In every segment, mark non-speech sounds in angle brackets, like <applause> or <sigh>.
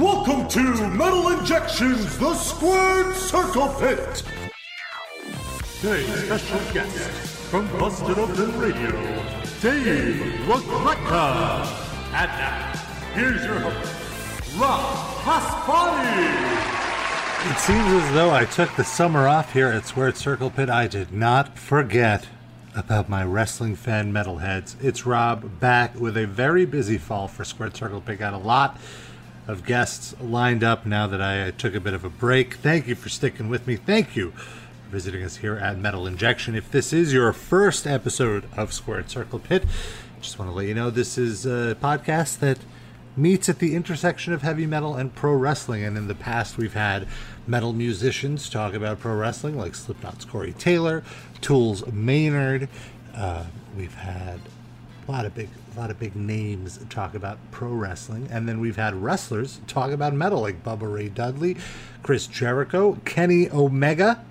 Welcome to Metal Injections, the Squared Circle Pit. Today's special guest from Busted Open Radio, Dave LaGreca. And now, here's your host, Rob Pasbani. It seems as though I took the summer off here at Squared Circle Pit. I did not forget about my wrestling fan metalheads. It's Rob back with a very busy fall for Squared Circle Pit. Got a lot of guests lined up now that I took a bit of a break. Thank you for sticking with me. Thank you for visiting us here at Metal Injection. If this is your first episode of Squared Circle Pit, just want to let you know this is a podcast that meets at the intersection of heavy metal and pro wrestling. And in the past, we've had metal musicians talk about pro wrestling, like Slipknot's Corey Taylor, Tool's Maynard. Uh, we've had a lot of big, a lot of big names talk about pro wrestling, and then we've had wrestlers talk about metal, like Bubba Ray Dudley, Chris Jericho, Kenny Omega,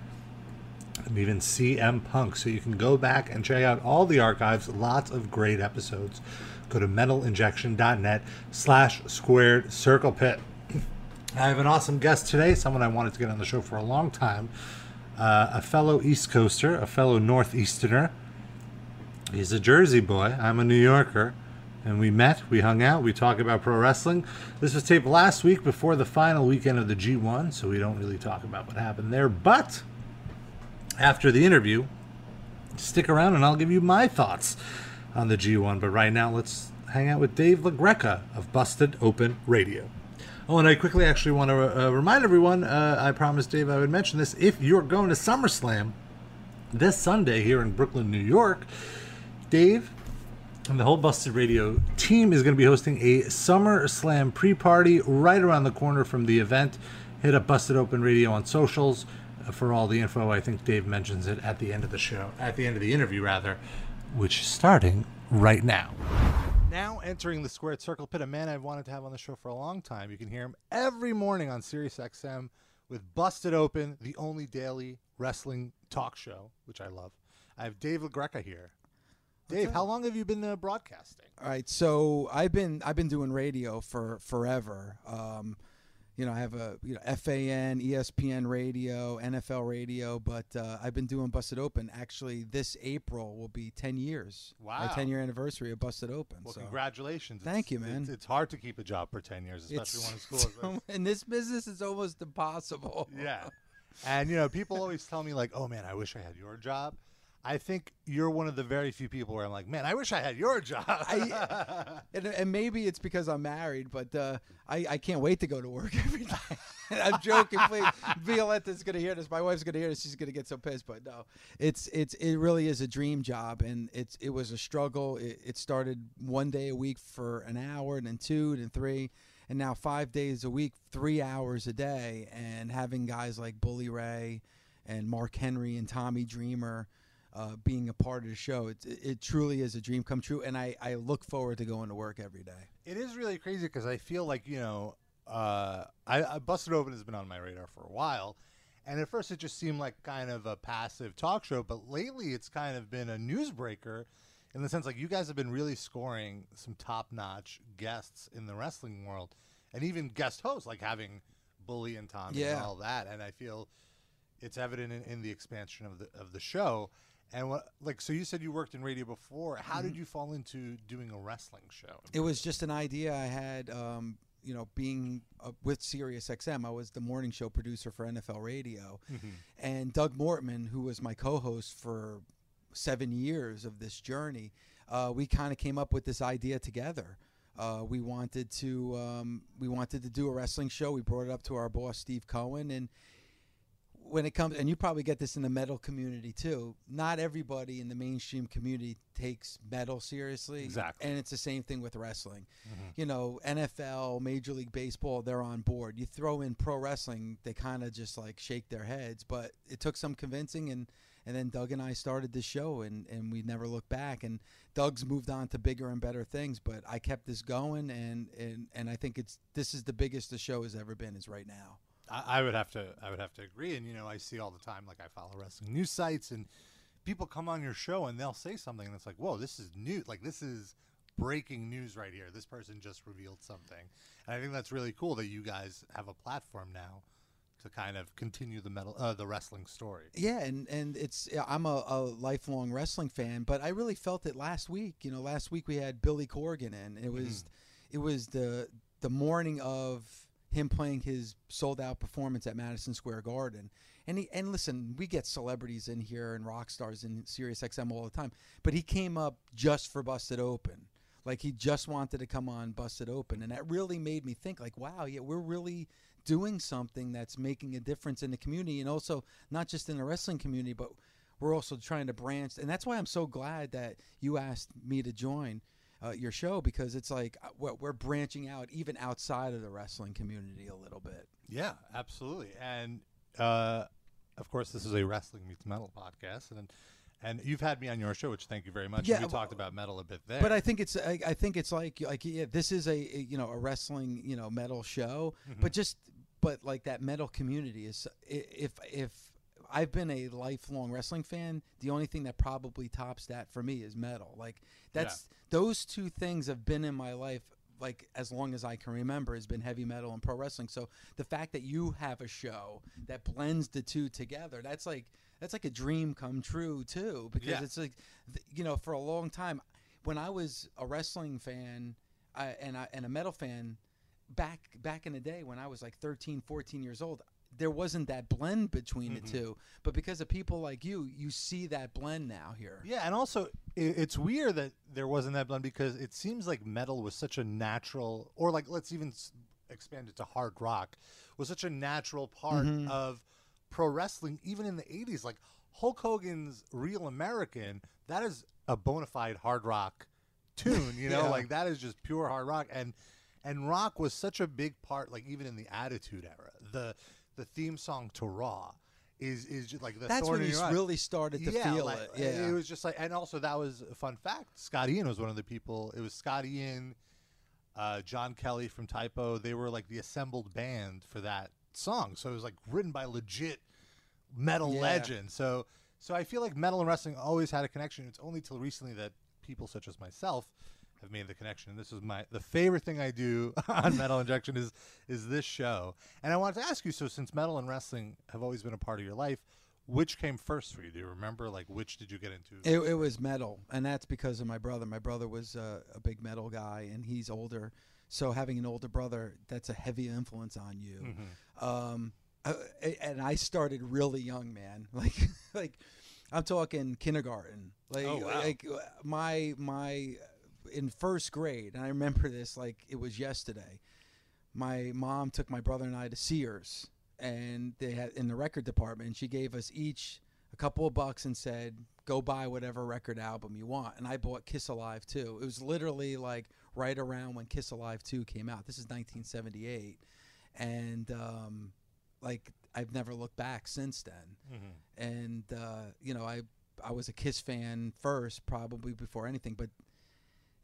and even CM Punk. So you can go back and check out all the archives. Lots of great episodes. Go to metalinjection.net slash squared circle pit. I have an awesome guest today, someone I wanted to get on the show for a long time. Uh, a fellow East Coaster, a fellow Northeasterner. He's a Jersey boy. I'm a New Yorker. And we met, we hung out, we talked about pro wrestling. This was taped last week before the final weekend of the G1, so we don't really talk about what happened there. But after the interview, stick around and I'll give you my thoughts on the G1. But right now, let's hang out with Dave LaGreca of Busted Open Radio. Oh, and I quickly actually want to uh, remind everyone uh, I promised Dave I would mention this. If you're going to SummerSlam this Sunday here in Brooklyn, New York, Dave and the whole Busted Radio team is going to be hosting a Summer Slam pre party right around the corner from the event. Hit up Busted Open Radio on socials uh, for all the info. I think Dave mentions it at the end of the show, at the end of the interview, rather, which is starting right now. Now entering the Squared Circle Pit, a man I've wanted to have on the show for a long time. You can hear him every morning on Sirius XM with Busted Open, the only daily wrestling talk show, which I love. I have Dave LaGreca here. Dave, how long have you been uh, broadcasting? All right, so I've been I've been doing radio for forever. Um, you know, I have a you know FAN, ESPN radio, NFL radio, but uh, I've been doing Busted Open. Actually, this April will be ten years. Wow. my ten year anniversary of Busted Open. Well, so. congratulations. Thank It's- you, man. It's, it's hard to keep a job for 10 years, especially It's one in school. so- in <laughs> this business, it's almost impossible. yeah. And, you know, people always tell me, like, oh, man, I wish I had your job. I think you're one of the very few people where I'm like, man, I wish I had your job. I, <laughs> and, and maybe it's because I'm married, but uh, I, I can't wait to go to work <laughs> every day. I'm joking. Please, <laughs> Violetta's gonna hear this. My wife's gonna hear this. She's gonna get so pissed. But no, it's it's it really is a dream job, and it's it was a struggle. It, it started one day a week for an hour, and then two, and then three, and now five days a week, three hours a day, and having guys like Bully Ray and Mark Henry and Tommy Dreamer uh, being a part of the show. It, it truly is a dream come true, and I, I look forward to going to work every day. it is really crazy because I feel like, you know, uh, I, I Busted Open has been on my radar for a while. And at first, it just seemed like kind of a passive talk show, but lately, it's kind of been a newsbreaker in the sense like you guys have been really scoring some top-notch guests in the wrestling world, and even guest hosts like having Bully and Tommy and all that. And I feel it's evident in, in the expansion of the of the show. And what like so you said you worked in radio before. How did you fall into doing a wrestling show? It was just an idea I had. Um, you know, being uh, with Sirius XM, I was the morning show producer for NFL Radio, and Doug Mortman, who was my co-host for seven years of this journey, uh, we kind of came up with this idea together. Uh, we wanted to um, we wanted to do a wrestling show. We brought it up to our boss Steve Cohen, and when it comes, and you probably get this in the metal community too. Not everybody in the mainstream community takes metal seriously, Exactly. and it's the same thing with wrestling. Mm-hmm. You know, NFL, Major League Baseball, they're on board. You throw in pro wrestling, they kind of just like shake their heads. But it took some convincing, and and then Doug and I started this show, and and we never looked back. And Doug's moved on to bigger and better things, but I kept this going, and and and I think it's this is the biggest the show has ever been. Is right now. I, I would have to I would have to agree. And you know, I see all the time like I follow wrestling news sites and people come on your show and they'll say something and it's like, whoa, this is new. Like this is breaking news right here. This person just revealed something, and I think that's really cool that you guys have a platform now to kind of continue the metal, uh, the wrestling story. Yeah, and and it's yeah, I'm a, a lifelong wrestling fan, but I really felt it last week. You know, last week we had Billy Corgan in. It was it was the the morning of him playing his sold out performance at Madison Square Garden. And he and listen, we get celebrities in here and rock stars in Sirius XM all the time, but he came up just for Busted Open. Like he just wanted to come on Busted Open, and that really made me think, like, wow, yeah, we're really doing something that's making a difference in the community, and also not just in the wrestling community, but we're also trying to branch. And that's why I'm so glad that you asked me to join uh, your show because it's like uh, we're, we're branching out even outside of the wrestling community a little bit. Yeah, absolutely. And uh, of course, this is a wrestling meets metal podcast, and and you've had me on your show, which thank you very much. Yeah, we well- talked about metal a bit there. But I think it's I, I think it's like like yeah, this is a, a, you know a wrestling you know metal show, but just but like that metal community is if if I've been a lifelong wrestling fan, the only thing that probably tops that for me is metal. Like that's those two things have been in my life like as long as I can remember has been heavy metal and pro wrestling. So the fact that you have a show that blends the two together, that's like that's like a dream come true too because Yeah. it's like you know for a long time when I was a wrestling fan I, and I, and a metal fan back back in the day when I was like 13 14 years old there wasn't that blend between the two but because of people like you you see that blend now here Yeah, and also i it's weird that there wasn't that blend because it seems like metal was such a natural, or like let's even expand it to hard rock, was such a natural part Mm-hmm. of pro wrestling, even in the '80s. Like Hulk Hogan's "Real American," that is a bona fide hard rock tune. You <laughs> know, Yeah. like that is just pure hard rock, and and rock was such a big part. Like even in the Attitude Era, the the theme song to Raw. Is, is just like the that's when you really started to yeah, feel like, it yeah It was just like, and also that was a fun fact. Scott Ian was one of the people. It was Scott Ian, uh, John Kelly from Type O. They were like the assembled band for that song. So it was like written by legit metal Yeah. legends. So, so I feel like metal and wrestling always had a connection. It's only till recently that people such as myself have made the connection. This is my the favorite thing I do <laughs> on Metal Injection is is this show. And I wanted to ask you, so since metal and wrestling have always been a part of your life, which came first for you? Do you remember? Like, which did you get into? It, it was metal, and that's because of my brother. My brother was uh, a big metal guy, and he's older. So having an older brother, that's a heavy influence on you. Um, uh, and I started really young, man. <laughs> Like, like I'm talking kindergarten. Like, Oh, wow. like uh, my my in first grade, and I remember this like it was yesterday. My mom took my brother and I to Sears, and they had in the record department. And she gave us each a couple of bucks and said, "Go buy whatever record album you want." And I bought Kiss Alive too. It was literally like right around when Kiss Alive two came out. This is 1978, and um, like I've never looked back since then. And uh, you know, I I was a Kiss fan first, probably before anything, but.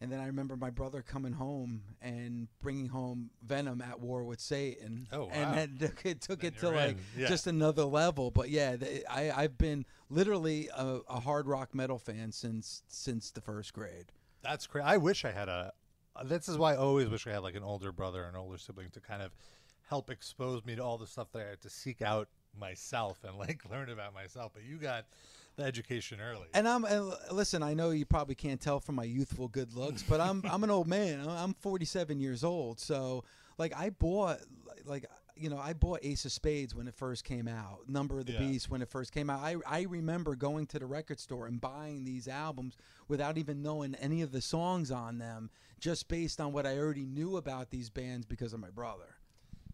And then I remember my brother coming home and bringing home Venom at War with Satan. Oh, wow. And then it, took Then it to like yeah. just another level. But yeah, I I've been literally a, a hard rock metal fan since since the first grade. That's crazy. I wish I had a. This is why I always wish I had like an older brother or an older sibling to kind of help expose me to all the stuff that I had to seek out myself and like <laughs> learn about myself. But you got the education early. And I'm and listen. I know you probably can't tell from my youthful good looks, but I'm I'm an old man. I'm- I'm 47 years old. So like I bought like you know I bought Ace of Spades when it first came out. Number of the Yeah. Beast when it first came out. I I remember going to the record store and buying these albums without even knowing any of the songs on them, just based on what I already knew about these bands because of my brother.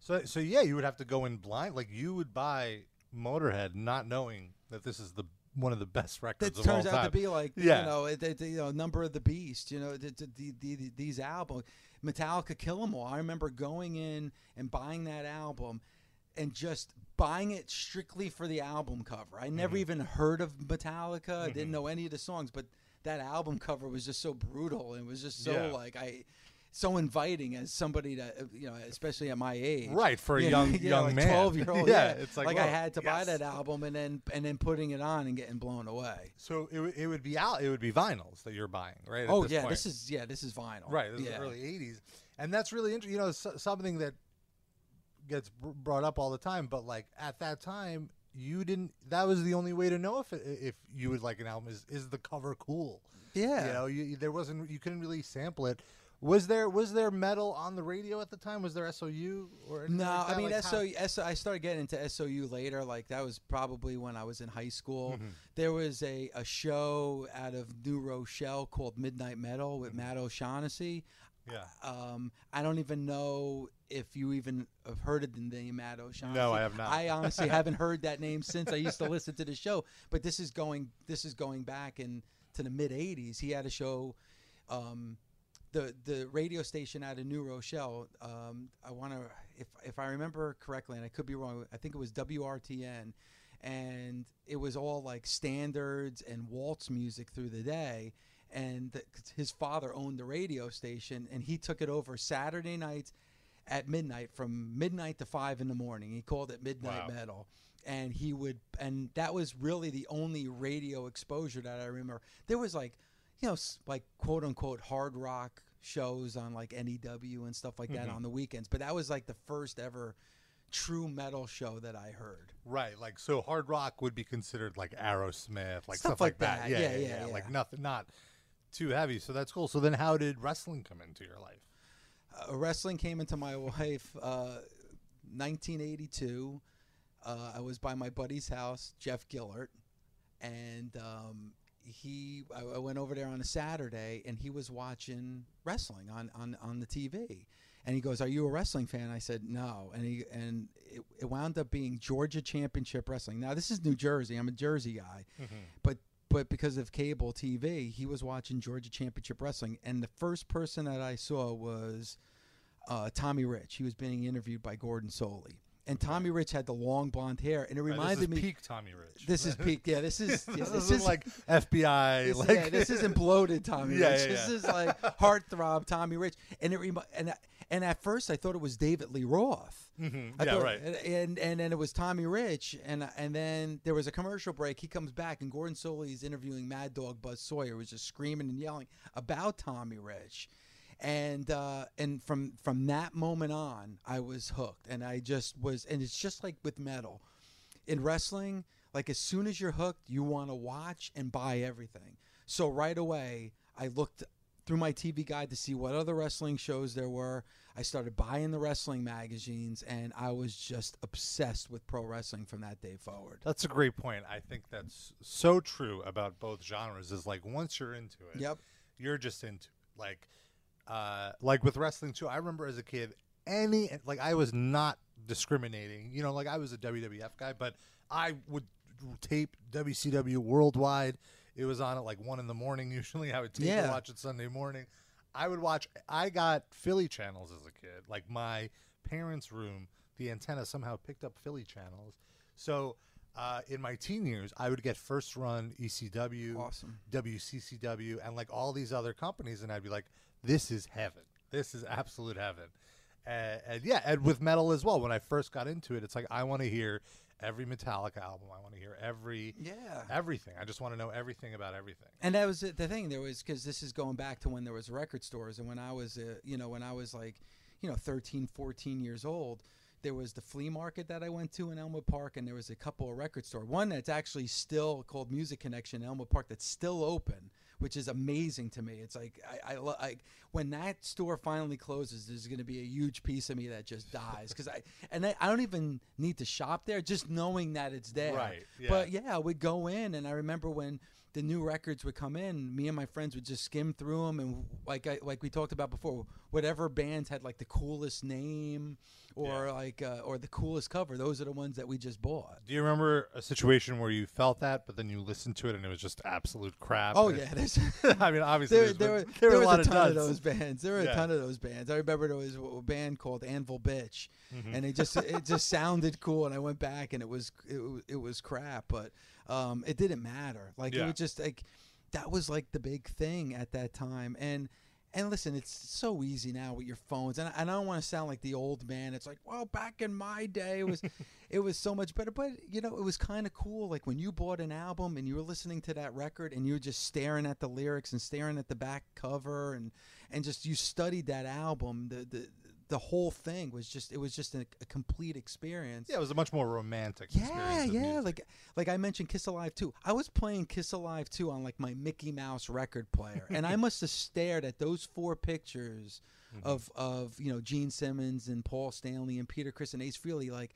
So, so yeah, you would have to go in blind. Like you would buy Motorhead, not knowing that this is the one of the best records that turns out time. to be like Yeah. you know it, it, you know number of the beast you know the, the, the, the, these albums metallica kill 'em all i remember going in and buying that album and just buying it strictly for the album cover i Mm-hmm. never even heard of metallica i didn't know any of the songs but that album cover was just so brutal and it was just so Yeah. like i so inviting as somebody that uh, you know, especially at my age, Right, for a You know, young- <laughs> yeah, young like man. twelve year old. <laughs> Yeah, yeah, it's like, like I had to buy that album and then and then putting it on and getting blown away. So it, would- it would be out. It would be vinyls that you're buying, right? Oh this yeah, point. this is yeah, this is vinyl. right. This yeah. is early '80s, and that's really interesting. You know, s- something that gets br- brought up all the time. But like at that time, you didn't. That was the only way to know if it, if you would like an album. Is is the cover cool? Yeah. You know, you- there wasn't. You couldn't really sample it. Was there was there metal on the radio at the time? Was there SOU or No, like I mean Like, how- SOU, SO I started getting into SOU later. Like that was probably when I was in high school. Mm-hmm. There was a, a show out of New Rochelle called Midnight Metal with Matt O'Shaughnessy. Mm-hmm. Yeah. Um, I don't even know if you even have heard of the name Matt O'Shaughnessy. No, I have not. I honestly <laughs> haven't heard that name since I used to listen to the show. But this is going this is going back in to the mid '80s. He had a show. Um, the the radio station out of New Rochelle. Um, I want to, if if I remember correctly, and I could be wrong. I think it was WRTN, and it was all like standards and waltz music through the day. And the, his father owned the radio station, and he took it over Saturday nights at midnight from midnight to five in the morning. He called it Midnight Wow. Metal. And he would, and that was really the only radio exposure that I remember. There was like, you know, like quote unquote hard rock shows on like NEW and stuff like that Mm-hmm. on the weekends. But that was like the first ever true metal show that I heard. Right, like so, hard rock would be considered like Aerosmith, like Stuff stuff, like like that. that. Yeah, Yeah, yeah, yeah, yeah, Like nothing, not too heavy. So that's cool. So then, how did wrestling come into your life? uh, wrestling came into my <laughs> life uh, 1982 uh, i was by my buddy's house jeff gillert and um, he I, I went over there on a saturday and he was watching wrestling on, on, on the tv and he goes are you a wrestling fan? I said no. And he and it, it wound up being georgia championship wrestling. Now this is new jersey. I'm a jersey guy. But but because of cable TV, he was watching Georgia Championship Wrestling, and the first person that I saw was uh, Tommy Rich. He was being interviewed by Gordon Solie, and Tommy Rich had the long blonde hair, and it Right, reminded this is me. peak Tommy Rich. This is peak. Yeah, this is. <laughs> Yeah, this, this is like FBI. this, like yeah, this isn't bloated Tommy <laughs> Yeah, Rich. yeah, This is like heartthrob Tommy Rich, and it remi- and I- and at first I thought it was David Lee Roth. Mhm. I Yeah, thought- right. And, and and then it was Tommy Rich, and and then there was a commercial break. He comes back, and Gordon Solie is interviewing Mad Dog Buzz Sawyer, who was just screaming and yelling about Tommy Rich. And uh, and from from that moment on, I was hooked, and I just was. And it's just like with metal, in wrestling, like as soon as you're hooked, you want to watch and buy everything. So right away, I looked through my TV guide to see what other wrestling shows there were. I started buying the wrestling magazines, and I was just obsessed with pro wrestling from that day forward. That's a great point. I think that's so true about both genres. Is like once you're into it, Yep. you're just into it. Like, uh, like with wrestling too. I remember as a kid, any like I was not discriminating. You know, like I was a WWF guy, but I would tape WCW worldwide. It was on at like one in the morning <laughs> usually. I would tape Yeah. and watch it Sunday morning. I would watch. I got Philly channels as a kid. Like my parents' room, the antenna somehow picked up Philly channels. So uh, in my teen years, I would get First Run, ECW, Awesome. WCCW, and like all these other companies, and I'd be like, "This is heaven. This is absolute heaven." And, and yeah, and with metal as well. When I first got into it, it's like I want to hear every Metallica album. I want to hear every Yeah. everything. I just want to know everything about everything. And that was the thing. There was because this is going back to when there was record stores, and when I was, uh, you know, when I was like, you know, 13, 14 years old, there was the flea market that I went to in Elmwood Park, and there was a couple of record store. One that's actually still called Music Connection in Elmwood Park that's still open, which is amazing to me. It's like I, I, I when that store finally closes, there's going to be a huge piece of me that just dies because I and I, I don't even need to shop there, just knowing that it's there. Right, yeah. But yeah, I would go in, and I remember when the new records would come in, me and my friends would just skim through them, and like I, like we talked about before, whatever bands had like the coolest name or Yeah. like uh, or the coolest cover, those are the ones that we just bought. Do you remember a situation where you felt that, but then you listened to it and it was just absolute crap? Oh yeah, there's <laughs> I mean, obviously, there, there's there, were, there there a was lot a of ton of those bands. There were Yeah. a ton of those bands. I remember there was a band called Anvil Bitch, Mm-hmm. and it just it just sounded cool. And I went back, and it was it, it was crap, but um, it didn't matter. Like it was just like that was like the big thing at that time, and And listen, it's so easy now with your phones, and I, and I don't want to sound like the old man. It's like, well, back in my day, it was, <laughs> it was so much better. But you know, it was kind of cool. Like when you bought an album and you were listening to that record, and you were just staring at the lyrics and staring at the back cover, and and just you studied that album. The the the whole thing was just it was just a, a complete experience. Yeah, it was a much more romantic. Yeah, experience yeah. Like like I mentioned Kiss Alive too. I was playing Kiss Alive too on like my Mickey Mouse record player. and I <laughs> must have stared at those four pictures Mm-hmm. of of, you know, Gene Simmons and Paul Stanley and Peter Criss and Ace Frehley like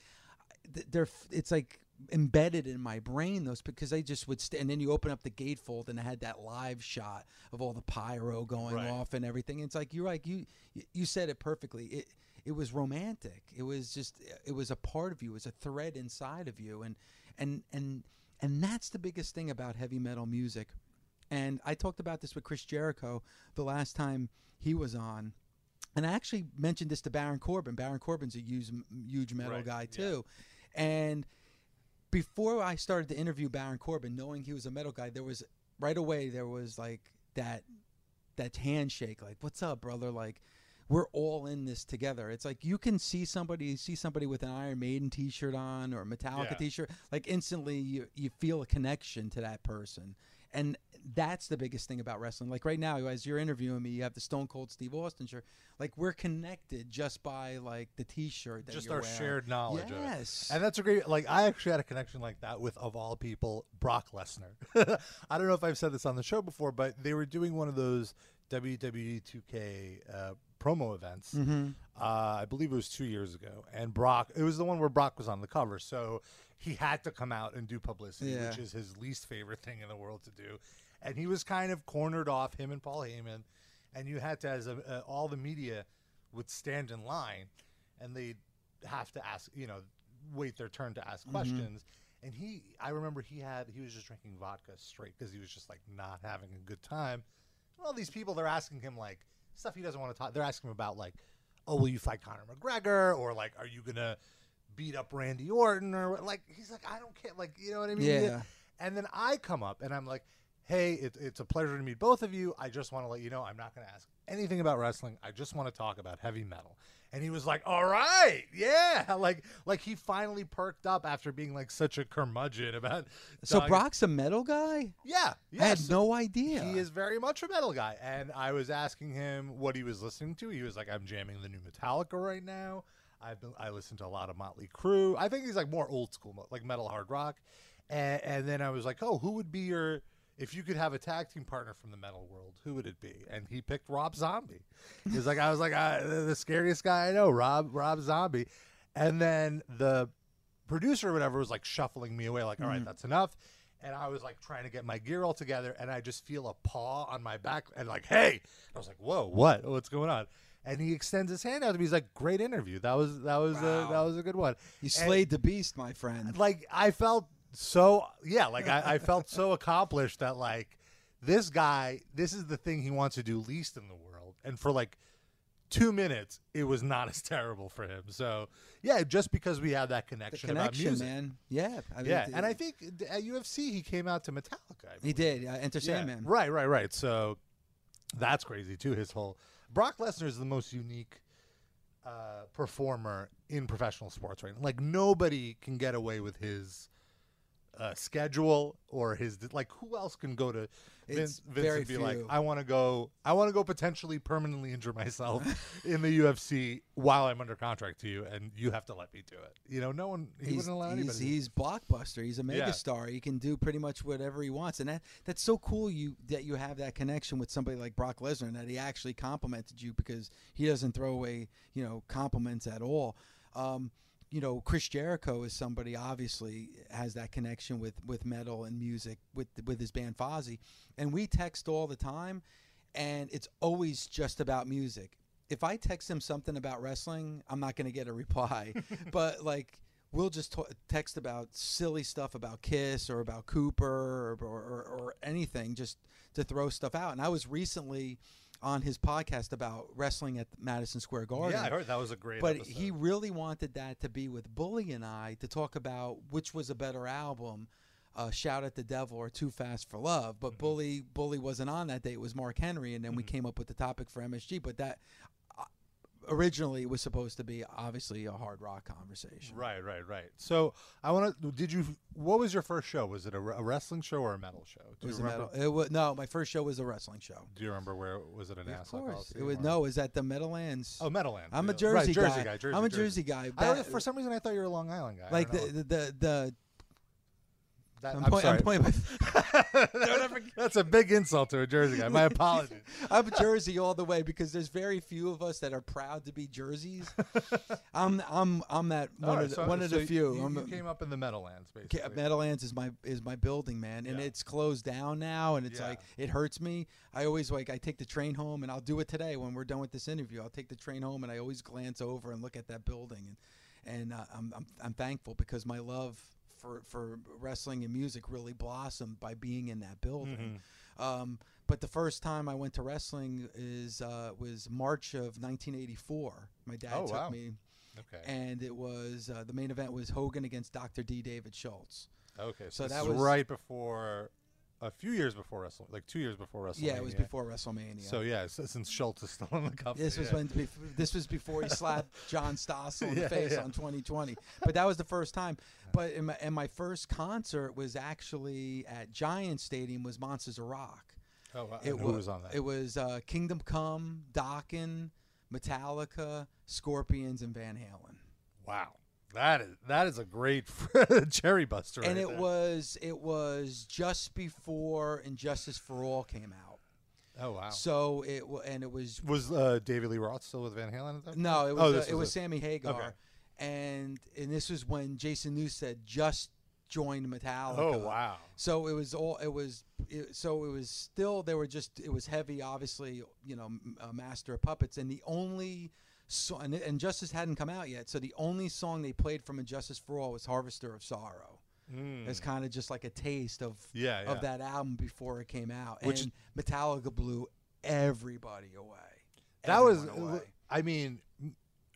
they're it's like embedded in my brain those because I just would st- and then you open up the gatefold and I had that live shot of all the pyro going Right. off and everything. It's like you're like you you said it perfectly. It it was romantic. It was just it was a part of you. It was a thread inside of you and and and and that's the biggest thing about heavy metal music. And I talked about this with Chris Jericho the last time he was on. And I actually mentioned this to Baron Corbin. Baron Corbin's a huge, huge metal Right, guy yeah. too. And before I started to interview Baron Corbin, knowing he was a metal guy, there was right away there was like that that handshake, like "What's up, brother?" Like we're all in this together. It's like you can see somebody see somebody with an Iron Maiden T-shirt on or a Metallica Yeah. T-shirt, like instantly you you feel a connection to that person, and that's the biggest thing about wrestling. Like right now, as you're interviewing me, you have the Stone Cold Steve Austin shirt. Like we're connected just by like the T-shirt. That just you're our wearing. shared knowledge of. Yes. And that's a great like I actually had a connection like that with of all people Brock Lesnar. <laughs> I don't know if I've said this on the show before, but they were doing one of those WWE 2K uh, promo events. Mm-hmm. Uh, I believe it was two years ago, and Brock. It was the one where Brock was on the cover, so he had to come out and do publicity, Yeah. which is his least favorite thing in the world to do. And he was kind of cornered off him and Paul Heyman, and you had to, as a, uh, all the media would stand in line, and they'd have to ask, you know, wait their turn to ask questions. And he, I remember he had, he was just drinking vodka straight because he was just like not having a good time. And all these people, they're asking him like stuff he doesn't want to talk. They're asking him about like, oh, will you fight Conor McGregor, or like, are you gonna beat up Randy Orton, or like, he's like, I don't care, like, you know what I mean? Yeah. And then I come up and I'm like, hey, it, it's a pleasure to meet both of you. I just want to let you know I'm not going to ask anything about wrestling. I just want to talk about heavy metal. And he was like, all right, yeah. <laughs> Like, like he finally perked up after being like such a curmudgeon about. So talking- Brock's a metal guy. yeah, yeah. I had so- no idea. he is very much a metal guy. And I was asking him what he was listening to. He was like, I'm jamming the new Metallica right now. I've been, I listen to a lot of Motley Crue. I think he's like more old school, like metal hard rock. And, and then I was like, oh, who would be your, if you could have a tag team partner from the metal world, who would it be? And he picked Rob Zombie. He's like, I was like, ah, I, the scariest guy I know, Rob, Rob Zombie. And then the producer or whatever was like shuffling me away, like, all right, mm-hmm. that's enough. And I was like trying to get my gear all together, and I just feel a paw on my back, and like, hey, I was like, whoa, what, what's going on? And he extends his hand out to me. He's like, great interview. That was that was a, that was a good one. You And- slayed the beast, my friend. like I felt so yeah, like I, I felt so accomplished that like this guy, this is the thing he wants to do least in the world, and for like two minutes, it was not as terrible for him. So yeah, just because we had that The connection, about connection, music, man. Yeah. I mean, yeah, and I think at UFC he came out to Metallica. He did. Uh, Enter Yeah, Sandman. Right, right, right. So that's crazy too. His whole Brock Lesnar is the most unique uh, performer in professional sports right now. Like nobody can get away with his uh, schedule or his like. Who else can go to Vince, Vince and be like. I want to go. I want to go potentially permanently injure myself <laughs> in the UFC while I'm under contract to you, and you have to let me do it. You know, no one. He He's, wouldn't allow he's, anybody. he's blockbuster. He's a Yeah. megastar. He can do pretty much whatever he wants, and that that's so cool. You that you have that connection with somebody like Brock Lesnar, and that he actually complimented you because he doesn't throw away you know compliments at all. Um, you know, Chris Jericho is somebody obviously has that connection with with metal and music with with his band Fozzy, and we text all the time, and it's always just about music. If I text him something about wrestling, I'm not going to get a reply, <laughs> but like we'll just t- text about silly stuff about Kiss or about Cooper or, or, or, or anything just to throw stuff out. And I was recently on his podcast about wrestling at Madison Square Garden yeah, I heard that was a great. but episode. he really wanted that to be with Bully and I to talk about which was a better album, uh, "Shout at the Devil" or "Too Fast for Love." But Bully Bully wasn't on that day. It was Mark Henry, and then we came up with the topic for MSG. But that originally was supposed to be obviously a hard rock conversation. Right, right, right. So I want to. Did you? What was your first show? Was it a, a wrestling show or a metal show? Do It was you a remember? metal. It was no. My first show was a wrestling show. Do you remember where was it? A Of course, it was no. It was at the Meadowlands. Oh, Meadowlands. I'm a. Jersey, right, Jersey guy. guy. Jersey, I'm a Jersey guy. I, for some reason, I thought you were a Long Island guy. Like the, the the the. That- I'm, I'm point, I'm pointing with- <laughs> That's a big insult to a Jersey guy. My <laughs> apologies. I'm Jersey all the way because there's very few of us that are proud to be Jerseys. <laughs> I'm I'm I'm that one, right, of, the, so- one of the few. You, you came up in the Meadowlands, basically. Meadowlands is my is my building, man, and Yeah. it's closed down now, and it's Yeah. like it hurts me. I always like I take the train home, and I'll do it today when we're done with this interview. I'll take the train home, and I always glance over and look at that building, and and uh, I'm, I'm I'm thankful because my love for for wrestling and music really blossomed by being in that building. Mm-hmm. Um, but the first time I went to wrestling is uh, was March of 1984. My dad Oh, took wow. me, okay. and it was uh, the main event was Hogan against Dr. D. David Schultz. okay. so So, that was right before, a few years before Wrestle, like two years before WrestleMania. Yeah, it was before WrestleMania. So yeah, s- since Schultz is still in the company. this was yeah. when bef- this was before he slapped <laughs> John Stossel in Yeah, the face yeah. on 2020. But that was the first time. But in my, and my first concert was actually at Giant Stadium was Monsters of Rock. Oh, wow. It who was on that? It was uh, Kingdom Come, Dokken, Metallica, Scorpions, and Van Halen. wow. That is that is a great <laughs> cherry buster. and right it there. was it was just before And Justice for All came out. Oh wow. So it and it was was uh, David Lee Roth still with Van Halen at that? No, point? it Oh, was uh, this it was Sammy Hagar, Okay. and and this was when Jason Newsted just joined Metallica. Oh wow. So it was all it was. It, so it was still they were just it was heavy, obviously you know, uh, Master of Puppets, and the only song and Injustice hadn't come out yet, so the only song they played from And Justice for All was Harvester of Sorrow. Mm. It's kind of just like a taste of Yeah, yeah. of that album before it came out, Which- and Metallica blew everybody away. That was, away. I mean,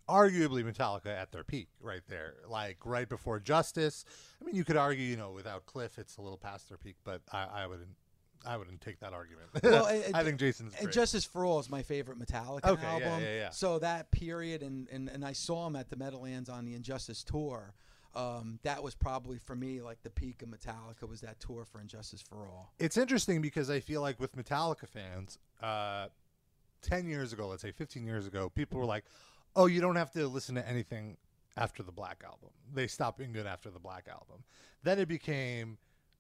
arguably Metallica at their peak right there, like right before Justice. I mean, you could argue, you know, without Cliff, it's a little past their peak, but I, I wouldn't, I wouldn't take that argument. <laughs> Well, I <laughs> think Jason's great. Justice for All is my favorite Metallica Okay, yeah, album. yeah, yeah. So that period, and, and, and I saw him at the Meadowlands on the And Justice tour. Um, that was probably for me like the peak of Metallica was that tour for And Justice for All. it's interesting because I feel like with Metallica fans, uh, 10 years ago, let's say 15 years ago, people were like, oh, you don't have to listen to anything after the Black Album. They stopped being good after the Black Album. Then it became,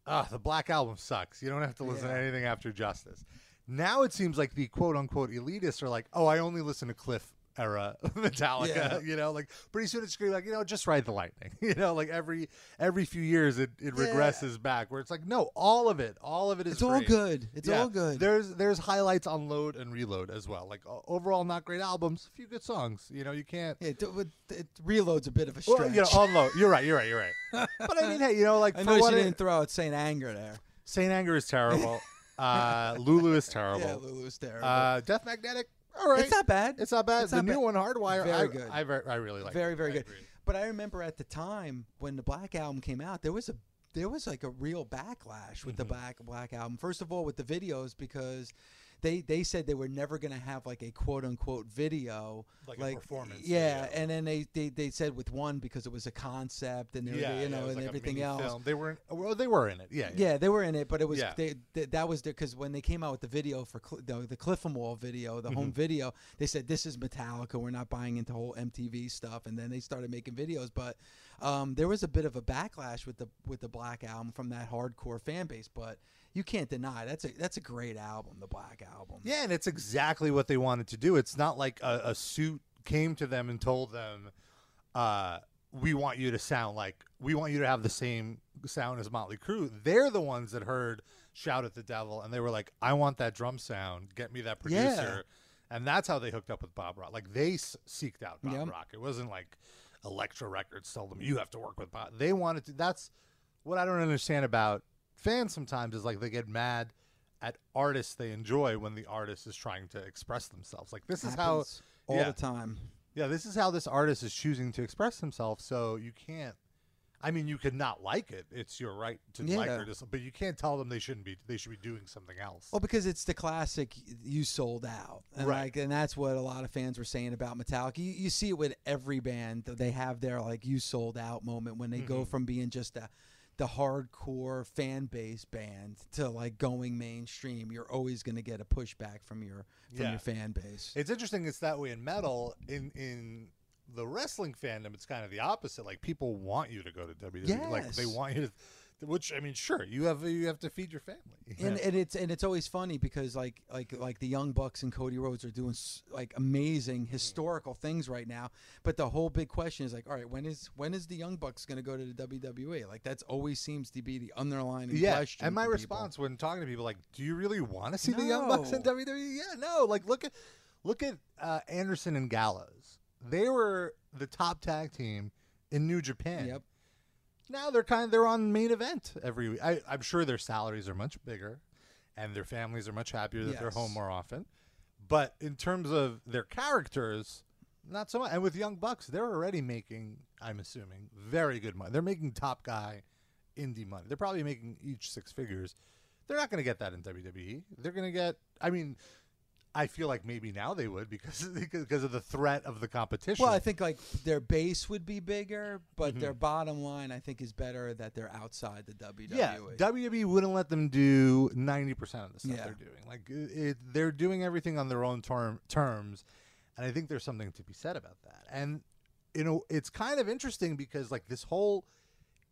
ah, the Black Album sucks. You don't have to listen to anything after Justice. Now it seems like the quote unquote elitists are like, oh, I only listen to Cliff era <laughs> Metallica. Yeah. You know, like pretty soon it's gonna be like, you know, just ride the lightning. <laughs> You know, like every every few years it, it Yeah. regresses back where it's like, no, all of it, all of it is It's all good. It's Yeah, all good. There's there's highlights on load and reload as well. Like overall, not great albums, a few good songs. You know, you can't. Yeah, it, it, reloads a bit of a stretch. Well, you know, on load. You're right. You're right. You're right. <laughs> but I mean, hey, you know, like I know what you it- didn't throw out Saint Anger there. Saint Anger is terrible. uh, Lulu is terrible. Yeah, is terrible. uh, Death Magnetic. All right. It's not bad. It's not bad. It's the not new bad. one, Hardwire. Very I, good. I, ver- I really like. very it. very I good. agree. But I remember at the time when the Black album came out, there was a there was like a real backlash with the Mm-hmm. Black Black album. First of all, with the videos because they they said they were never going to have like a quote unquote video Like a performance Yeah, video. and then they, they they said with one because it was a concept and they were, Yeah, you know was and like everything else. film. They were. In, well, they were in it. Yeah. Yeah, they were in it, but it was Yeah. they, th- that was because when they came out with the video for Cl- the, the Cliff 'Em All video, the Mm-hmm. home video, they said this is Metallica. We're not buying into whole MTV stuff, and then they started making videos. But um, there was a bit of a backlash with the with the Black album from that hardcore fan base. But you can't deny that's a that's a great album, the Black album. Yeah, and it's exactly what they wanted to do. It's not like a, a suit came to them and told them, uh, "We want you to sound like we want you to have the same sound as Motley Crue." They're the ones that heard "Shout at the Devil" and they were like, "I want that drum sound. Get me that Yeah. producer." And that's how they hooked up with Bob Rock. Like they s- seeked out Bob Yep. Rock. It wasn't like Elektra Records told them you have to work with Bob. They wanted to. That's what I don't understand about fans sometimes is like they get mad at artists they enjoy when the artist is trying to express themselves. Like this is how all yeah. the time. yeah, this is how this artist is choosing to express himself. So you can't I mean, you could not like it. It's your right to like or dis- but you can't tell them they shouldn't be. They should be doing something else. Well, because it's the classic you sold out. And Right. Like, and that's what a lot of fans were saying about Metallica. You, you see it with every band. They have their like you sold out moment when they Mm-hmm. go from being just a the hardcore fan base band to like going mainstream. You're always going to get a pushback from your from Yeah. your fan base. It's interesting. It's that way in metal. In in the wrestling fandom, it's kind of the opposite. Like people want you to go to WWE. Like they want you to. Which I mean, sure, you have you have to feed your family. <laughs> and, and it's and it's always funny because like like like the young bucks and Cody Rhodes are doing like amazing historical things right now. But the whole big question is like, all right, when is when is the young bucks going to go to the WWE? Like that's always seems to be the underlying yeah. question. And my for people. response when talking to people, like, do you really want to see the Young Bucks in No. WWE? Yeah, no. Like, look at look at uh, Anderson and Gallows. They were the top tag team in New Japan. Yep. Now they're kind of they're on main event every week. I, I'm sure their salaries are much bigger, and their families are much happier that they're home more often. But in terms of their characters, not so much. And with Young Bucks, they're already making, I'm assuming, very good money. They're making top guy indie money. They're probably making each six figures. They're not going to get that in WWE. They're going to get. I mean, I feel like maybe now they would because <laughs> because of the threat of the competition. Well, I think like their base would be bigger, but Mm-hmm. their bottom line I think is better that they're outside the. WWE. Yeah, WWE wouldn't let them do ninety percent of the stuff Yeah. they're doing. Like it, it, they're doing everything on their own term, terms, and I think there's something to be said about that. And you know, it's kind of interesting because like this whole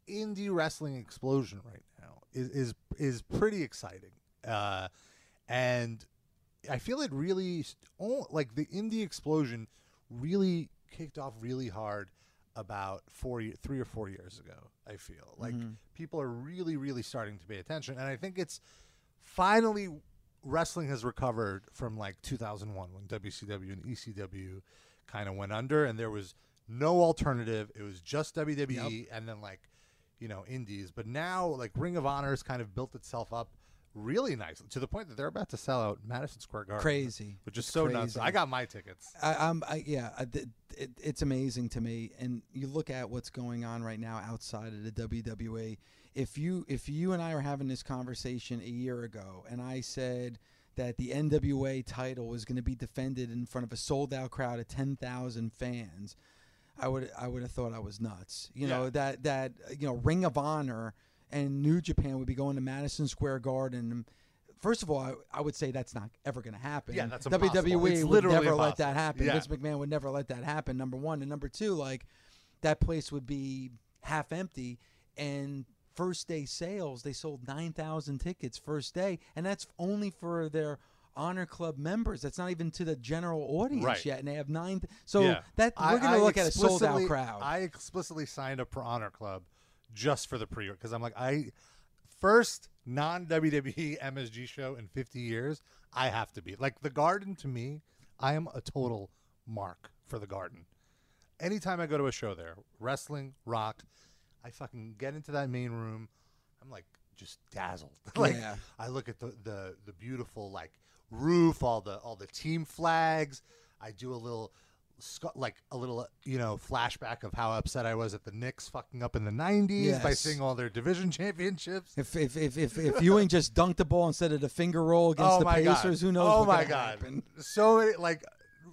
indie wrestling explosion right now is is is pretty exciting, uh, and I feel it really oh, like the indie explosion really kicked off really hard about four, three or four years ago. I feel like mm-hmm. people are really, really starting to pay attention, and I think it's finally wrestling has recovered from like 2001 when WCW and ECW kind of went under, and there was no alternative. It was just WWE, and then like you know indies. But now like Ring of Honor has kind of built itself up really nicely to the point that they're about to sell out Madison Square Garden. Crazy. which is It's so nuts. I got my tickets. I, I'm, I, yeah, I, it, it's amazing to me. And you look at what's going on right now outside of the WWE. If you, if you and I were having this conversation a year ago, and I said that the NWA title was going to be defended in front of a sold out crowd of ten thousand fans, I would, I would have thought I was nuts. You know that that you know Ring of Honor and New Japan would be going to Madison Square Garden. First of all, I, I would say that's not ever going to happen. Yeah, that's impossible. WWE It's would literally never let that happen. Yeah. Vince McMahon would never let that happen. Number one, and number two, like that place would be half empty. And first day sales, they sold nine thousand tickets first day, and that's only for their honor club members. That's not even to the general audience Right. yet, and they have nine. So Yeah. that we're going to look at a sold out explicitly- crowd. I explicitly signed up for Honor Club just for the pre order because I'm like I first non WWE MSG show in 50 years. I have to be like the Garden to me. I am a total mark for the Garden. Anytime I go to a show there, wrestling, rock, I fucking get into that main room. I'm like just dazzled. <laughs> like Yeah. I look at the, the the beautiful like roof, all the all the team flags. I do a little like a little uh, you know flashback of how upset I was at the Knicks fucking up in the 90s by seeing all their division <laughs> championships. if if if if, if Ewing just dunked the ball instead of the finger roll against oh the Pacers, god! who knows? Oh what my god! happen. So like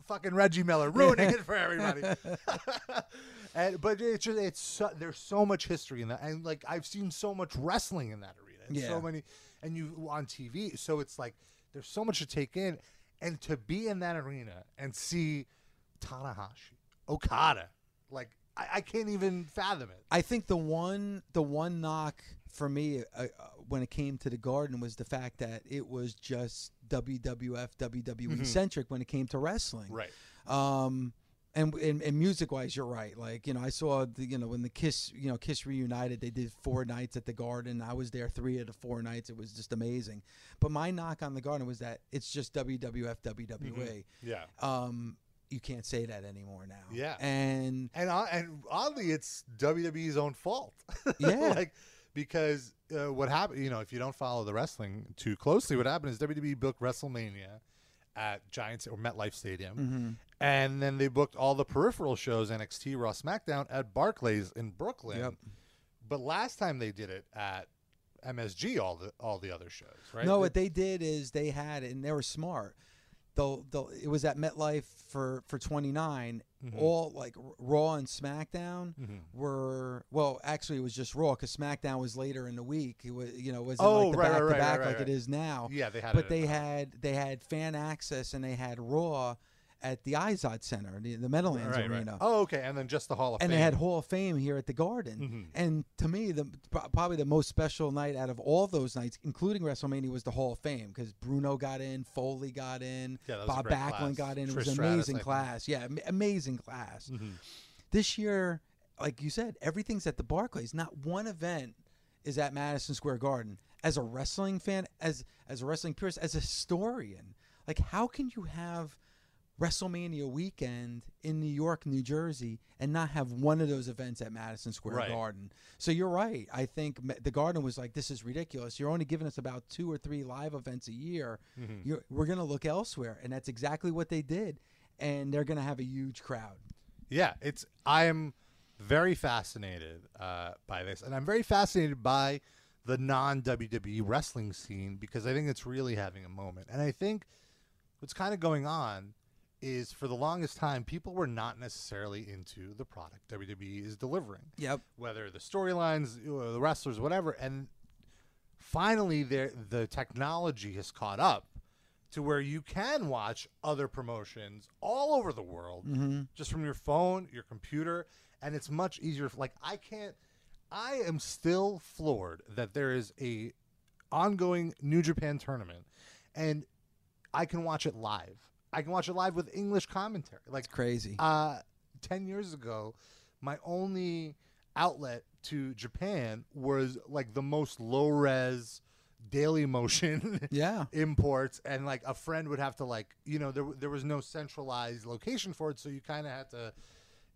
fucking Reggie Miller <laughs> ruining it for everybody. <laughs> and, but it's just it's so, there's so much history in that, and like I've seen so much wrestling in that arena, and so many, and you on TV. So it's like there's so much to take in, and to be in that arena and see Tanahashi, Okada, like I, I can't even fathom it. I think the one the one knock for me uh, uh, when it came to the Garden was the fact that it was just WWF WWE centric when it came to wrestling. Right. Um, and and, and music wise, you're right. Like you know, I saw the you know when the Kiss you know Kiss reunited, they did four nights at the Garden. I was there three of the four nights. It was just amazing. But my knock on the Garden was that it's just WWF WWE. Yeah. Um, you can't say that anymore now. Yeah. And And and oddly, it's WWE's own fault. <laughs> Yeah. like because uh, what happened, you know, if you don't follow the wrestling too closely, what happened is WWE booked WrestleMania at Giants or MetLife Stadium, Mm-hmm. and then they booked all the peripheral shows, NXT, Raw, SmackDown, at Barclays in Brooklyn. Yep. But last time they did it at MSG, all the all the other shows, right? No, They- what they did is they had, and they were smart. It was at MetLife for for 29. Mm-hmm. All like Raw and SmackDown were well, actually it was just Raw because SmackDown was later in the week. It was you know it wasn't Oh, like the right, right, to right, back right, like it is now. Yeah, they had But it they had they had fan access and they had Raw at the Izod Center, the, the Meadowlands right, right. Arena. Oh, okay, and then just the Hall of and Fame. And they had Hall of Fame here at the Garden. Mm-hmm. And to me, the probably the most special night out of all those nights, including WrestleMania, was the Hall of Fame because Bruno got in, Foley got in, Yeah, that was a Bob Backlund class. got in. Trish it was an Stratus, amazing class. Yeah, am- amazing class. This year, like you said, everything's at the Barclays. Not one event is at Madison Square Garden. As a wrestling fan, as as a wrestling purist, as a historian, like how can you have WrestleMania weekend in New York, New Jersey, and not have one of those events at Madison Square Right. Garden? So you're right. I think the Garden was like, "This is ridiculous. You're only giving us about two or three live events a year. You're, we're going to look elsewhere," and that's exactly what they did. And they're going to have a huge crowd. Yeah, it's. I am very fascinated uh, by this, and I'm very fascinated by the non WWE wrestling scene because I think it's really having a moment. And I think what's kind of going on is for the longest time, people were not necessarily into the product WWE is delivering. Yep. Whether the storylines, the wrestlers, whatever, and finally, there the technology has caught up to where you can watch other promotions all over the world mm-hmm. just from your phone, your computer, and it's much easier. Like I can't. I am still floored that there is a ongoing New Japan tournament, and I can watch it live. I can watch it live with English commentary. Like Crazy. uh, 10 years ago, my only outlet to Japan was like the most low res Dailymotion <laughs> Yeah. imports and like a friend would have to like you know there, there was no centralized location for it so you kind of had to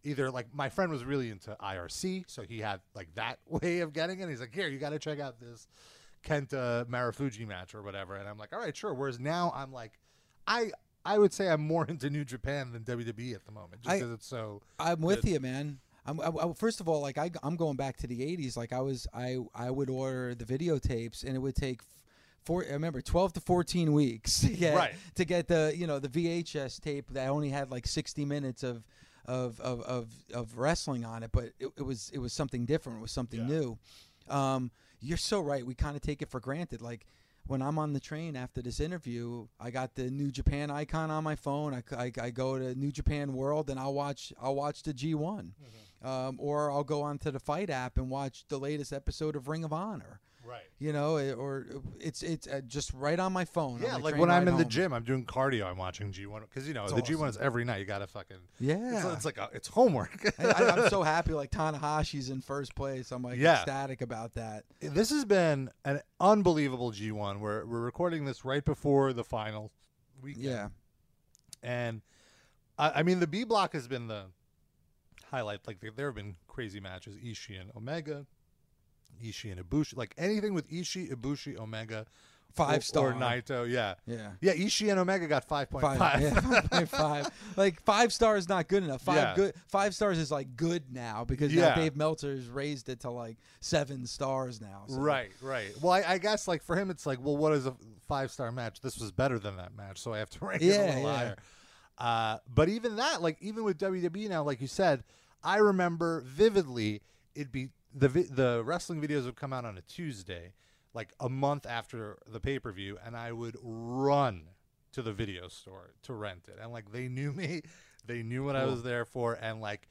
either like my friend was really into IRC so he had like that <laughs> way of getting it he's like here you got to check out this Kenta Marufuji match or whatever and I'm like all right sure whereas now I'm like I I would say I'm more <laughs> into New Japan than WWE at the moment just because it's so I'm with you, man. I'm, I, I- first of all, like I, I'm going back to the '80s. Like I was, I, I would order the videotapes, and it would take four. I remember 12 to 14 weeks to get Right. to get the, you know, the VHS tape that only had like 60 minutes of, of, of, of, of wrestling on it. But it, it was, it was something different. It was something Yeah. new. Um, you're so right. We kind of take it for granted. Like when I'm on the train after this interview, I got the New Japan icon on my phone. I, I, I go to New Japan World and I'll watch I'll watch the G1, Mm-hmm. Um, or I'll go onto the FITE app and watch the latest episode of Ring of Honor. right You know, or it's it's uh, just right on my phone. yeah my like when I'm in the gym I'm doing cardio I'm watching G1 because you know It's the G1 is every night you gotta fucking Yeah. it's, it's like a, it's homework <laughs> I, I'm so <laughs> happy. Like Tanahashi's in first place. I'm like Yeah. ecstatic about that. this has been an unbelievable G1. We're we're recording this right before the final weekend. Yeah. and I, I mean the B block has been the highlight. Like there, there have been crazy matches: Ishii and Omega, Ishii and Ibushi. Like anything with Ishii, Ibushi, Omega, Five star. or Naito. Yeah, Yeah. yeah. Ishii and Omega got five point Five, five. yeah, 5.5. <laughs> Like five stars is not good enough. Five Yeah. good. Five stars is like good now because Yeah. now Dave Meltzer's raised it to like seven stars now. so- Right, right. Well, I, I guess like for him, it's like, well, what is a five star match? This was better than that match, so I have to <laughs> rank it Yeah, a little yeah. higher. Uh, but even that, like even with WWE now, like you said, I remember vividly. It'd be the vi- the wrestling videos would come out on a Tuesday, like a month after the pay per view, and I would run to the video store to rent it, and like they knew <laughs> me, they knew what I was there for, and like.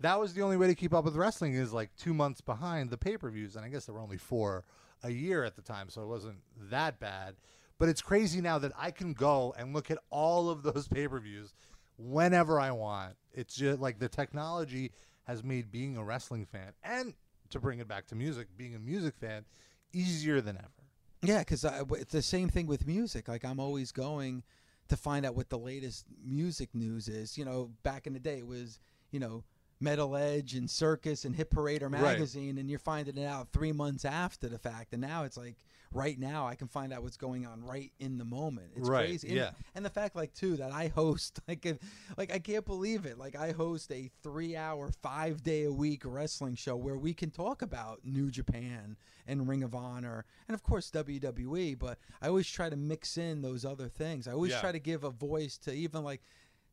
That was the only way to keep up with wrestling is like two months behind the pay per views, and I guess there were only four a year at the time, so it wasn't that bad. But it's crazy now that I can go and look at all of those <laughs> pay per views whenever I want. It's just like the technology has made being a wrestling fan and to bring it back to music, being a music fan easier than ever. Yeah, because it's the same thing with music. Like I'm always going to find out what the latest music news is. You know, back in the day, it was you know Metal Edge and Circus and Hit Parader Right. magazine, and you're finding it out three months after the fact. And now it's like right now I can find out what's going on right in the moment. It's Right, crazy. And, yeah. and the fact like too that I host <laughs> like if, like I can't believe it. Like I host a three hour, five day a week wrestling show where we can talk about New Japan and Ring of Honor and of course WWE. But I always try to mix in those other things. I always Yeah. try to give a voice to even like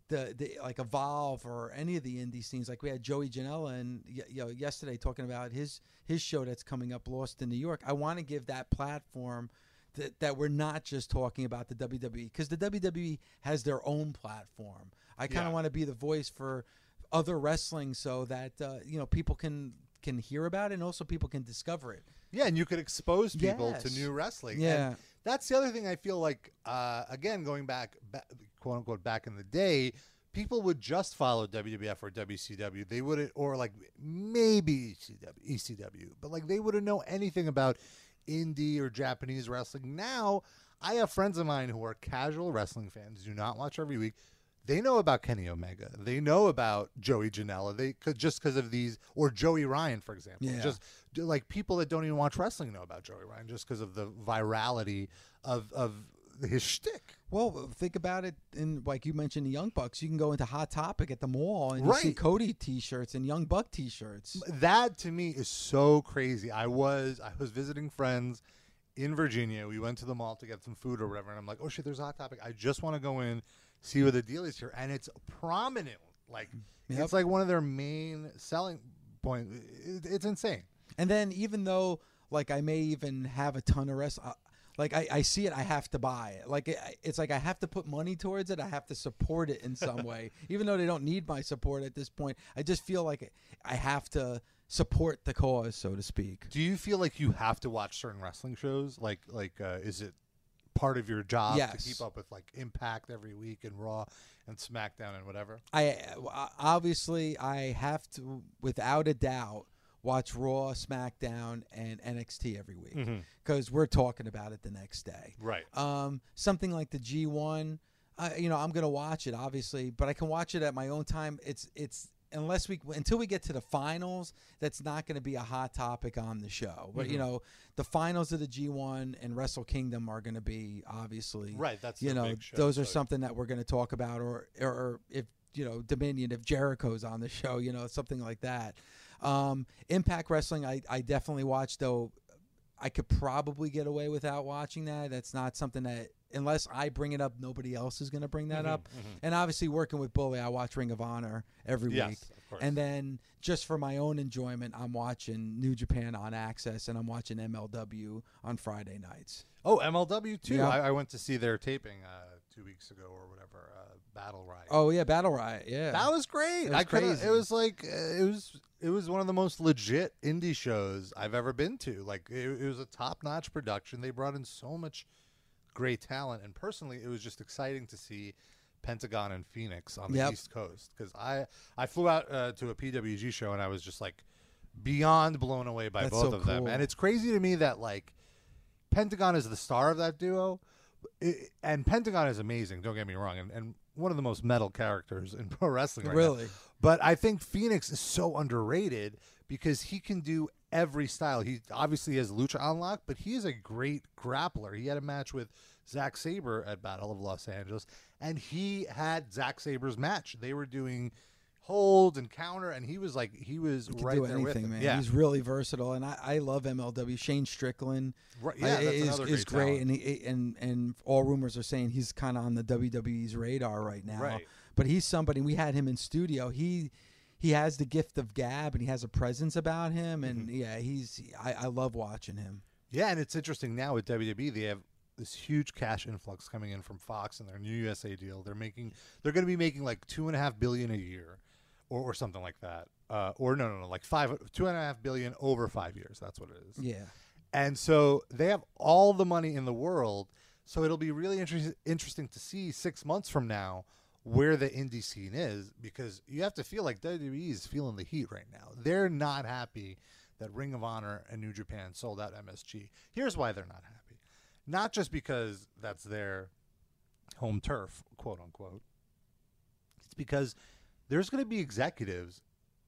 the, the like Evolve or any of the indie scenes. Like we had Joey Janela and y- you know yesterday talking about his his show that's coming up, Lost in New York. I want to give that platform that that we're not just talking about the WWE because the WWE has their own platform. I kind of Yeah. want to be the voice for other wrestling so that uh, you know people can can hear about it and also people can discover it. Yeah, and you could expose people to new wrestling. Yeah. And that's the other thing I feel like, uh, again, going back, ba- quote unquote, back in the day, people would just follow WWF or WCW. They wouldn't, or like maybe ECW, ECW, but like they wouldn't know anything about indie or Japanese wrestling. Now, I have friends of mine who are casual wrestling fans, do not watch every week. They know about Kenny Omega. They know about Joey Janela. They could just because of these, or Joey Ryan, for example. Yeah. Just like people that don't even watch wrestling know about Joey Ryan just because of the virality of of his shtick. Well, think about it. In like you mentioned, the Young Bucks. You can go into Hot Topic at the mall and you see Cody T-shirts and Young Buck T-shirts. That to me is so crazy. I was I was visiting friends in Virginia. We went to the mall to get some food or whatever, and I'm like, oh shit, there's a hot topic. I just want to go in, see what the deal is here, and it's prominent. Like Yep. it's like one of their main selling point. It, it's insane. And then even though like I may even have a ton of rest, uh, like I, I see it, I have to buy it. Like it, it's like I have to put money towards it. I have to support it in some <laughs> way, even though they don't need my support at this point. I just feel like I have to support the cause, so to speak. Do you feel like you have to watch certain wrestling shows? Like like uh, is it part of your job Yes. to keep up with like Impact every week and Raw and SmackDown and whatever? I uh, obviously I have to, without a doubt, watch Raw, SmackDown, and NXT every week because we're talking about it the next day. Right. Um, something like the G1, uh, you know, I'm gonna watch it obviously, but I can watch it at my own time. It's it's unless we until we get to the finals, that's not going to be a hot topic on the show. But you Mm-hmm. know, the finals of the G1 and Wrestle Kingdom are going to be obviously Right, that's you know those are so- something that we're going to talk about, or, or or if you know Dominion, if Jericho's on the show, you know something like that. Um, Impact Wrestling, I I definitely watch though. I could probably get away without watching that. That's not something that unless I bring it up, nobody else is going to bring that Mm-hmm, up. And obviously, working with Bully, I watch Ring of Honor every Yes, week. And then just for my own enjoyment, I'm watching New Japan on AXS and I'm watching MLW on Friday nights. Oh, MLW too. Yeah. I, I went to see their taping uh, two weeks ago or whatever. Uh, Battle Riot. Oh yeah, Battle Riot. Yeah, that was great. It was I crazy. It was like uh, it was it was one of the most legit indie shows I've ever been to. Like it, it was a top notch production. They brought in so much great talent, and personally, it was just exciting to see Pentagon and Fenix on the Yep. East Coast because I I flew out uh, to a PWG show and I was just like beyond blown away by That's both so of them. And it's crazy to me that like Pentagon is the star of that duo, i and Pentagon is amazing. Don't get me wrong, and, and one of the most metal characters in <laughs> pro wrestling. Right now. Really? but I think Fenix is so underrated because he can do every style. He obviously has lucha unlock, but he is a great grappler. He had a match with Zack Sabre at Battle of Los Angeles, and he had Zack Sabre's match. They were doing hold and counter, and he was like he was He right do there with anything, him. man. Yeah, He's really versatile, and I, I love MLW. Shane Strickland, Right, yeah, I- is, another is great great, and he, and and all rumors are saying he's kind of on the WWE's radar right now. Right. But he's somebody. We had him in studio. He he has the gift of gab, and he has a presence about him, and Mm-hmm. yeah, he's I, I love watching him. Yeah, and it's interesting now with WWE, they have this huge cash influx coming in from Fox and their new USA deal. They're making, they're going to be making like two and a half billion a year, or, or something like that. Uh, or no, no, no, like five, two and a half billion over five years. That's what it is. Yeah. And so they have all the money in the world. So it'll be really inter- interesting to see six months from now where the indie scene is because you have to feel like WWE is feeling the heat right now. They're not happy that Ring of Honor and New Japan sold out MSG. Here's why they're not happy. Not just because that's their home turf, quote unquote. It's because there's going to be executives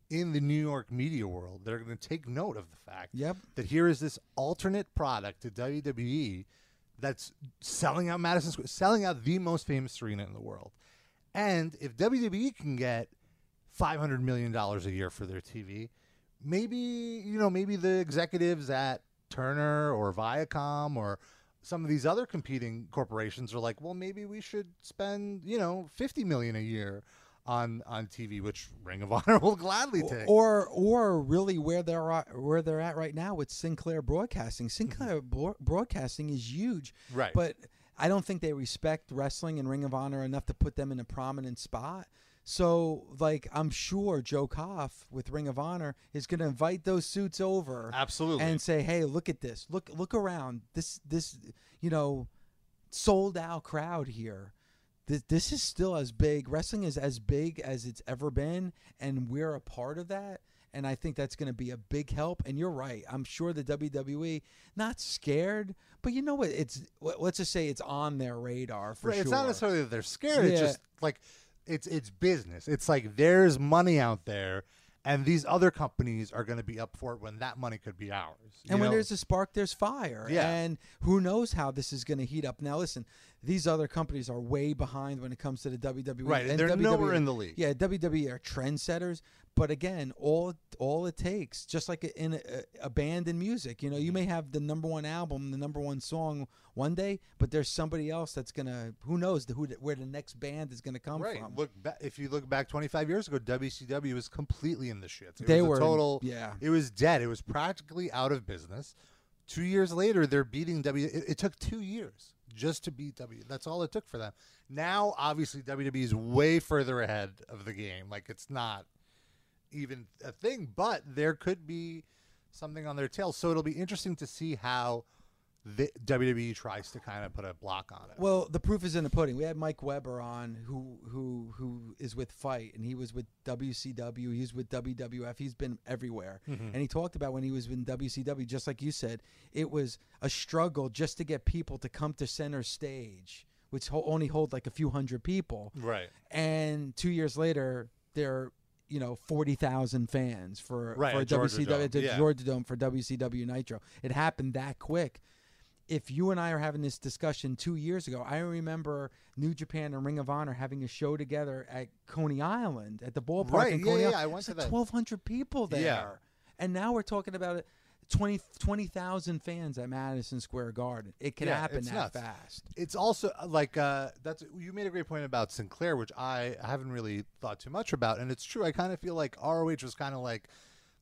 in the New York media world that are going to take note of the fact Yep. that here is this alternate product to WWE that's selling out Madison Square, selling out the most famous arena in the world. And if WWE can get five hundred million dollars a year for their TV, maybe you know maybe the executives at Turner or Viacom or some of these other competing corporations are like, well, maybe we should spend you know fifty million a year on on TV, which Ring of <laughs> Honor will gladly take. or or really where they're at, where they're at right now with Sinclair Broadcasting. Sinclair Bro- Broadcasting is huge, Mm-hmm. Right. But I don't think they respect wrestling and Ring of Honor enough to put them in a prominent spot. So, like, I'm sure Joe Koff with Ring of Honor is going to invite those suits over, Absolutely. and say, "Hey, look at this! Look, look around! This, this, you know, sold out crowd here. This, this is still as big. Wrestling is as big as it's ever been, and we're a part of that. And I think that's going to be a big help. And you're right. I'm sure the WWE not scared, but you know what? It's let's just say it's on their radar for Right, sure. It's not necessarily that they're scared. It's just like it's it's business. It's like there's money out there, and these other companies are going to be up for it when that money could be ours. And when know? there's a spark, there's fire. Yeah. And who knows how this is going to heat up. Now, listen, these other companies are way behind when it comes to the WWE. Right, and they're WWE nowhere in the league. Yeah, WWE are trendsetters. But again, all all it takes, just like in a, a band in music, you know, Mm-hmm. you may have the number one album, the number one song one day, but there's somebody else that's gonna, who knows the, who where the next band is gonna come right. from. Look, ba- if you look back 25 years ago, WCW was completely in the shits. It They was a were- total. yeah. It was dead. It was practically out of business. Two years later, they're beating W. It, it took two years just to beat W. That's all it took for them. Now, obviously, WWE is way further ahead of the game. Like it's not even a thing, but there could be something on their tail. So it'll be interesting to see how the WWE tries to kind of put a block on it. Well, the proof is in the pudding. We had Mike Weber on, who who who is with FITE, and he was with WCW. He's with WWF. He's been everywhere, mm-hmm. and he talked about when he was in WCW. Just like you said, it was a struggle just to get people to come to center stage, which only hold like a few hundred people. right. And two years later, they're you know forty thousand fans for Right, for WCW Dome, the yeah. Georgia Dome for WCW Nitro. It happened that quick. If you and I are having this discussion two years ago, I remember New Japan and Ring of Honor having a show together at Coney Island at the ballpark Right, in yeah, Coney yeah, Island. I went to like that. twelve hundred people there, Yeah. and now we're talking about it. 20 20,000 fans at Madison Square Garden. It can Yeah, happen that nuts. fast. It's also uh, like uh, that's you made a great point about Sinclair, which I haven't really thought too much about, and it's true. I kind of feel like ROH was kind of like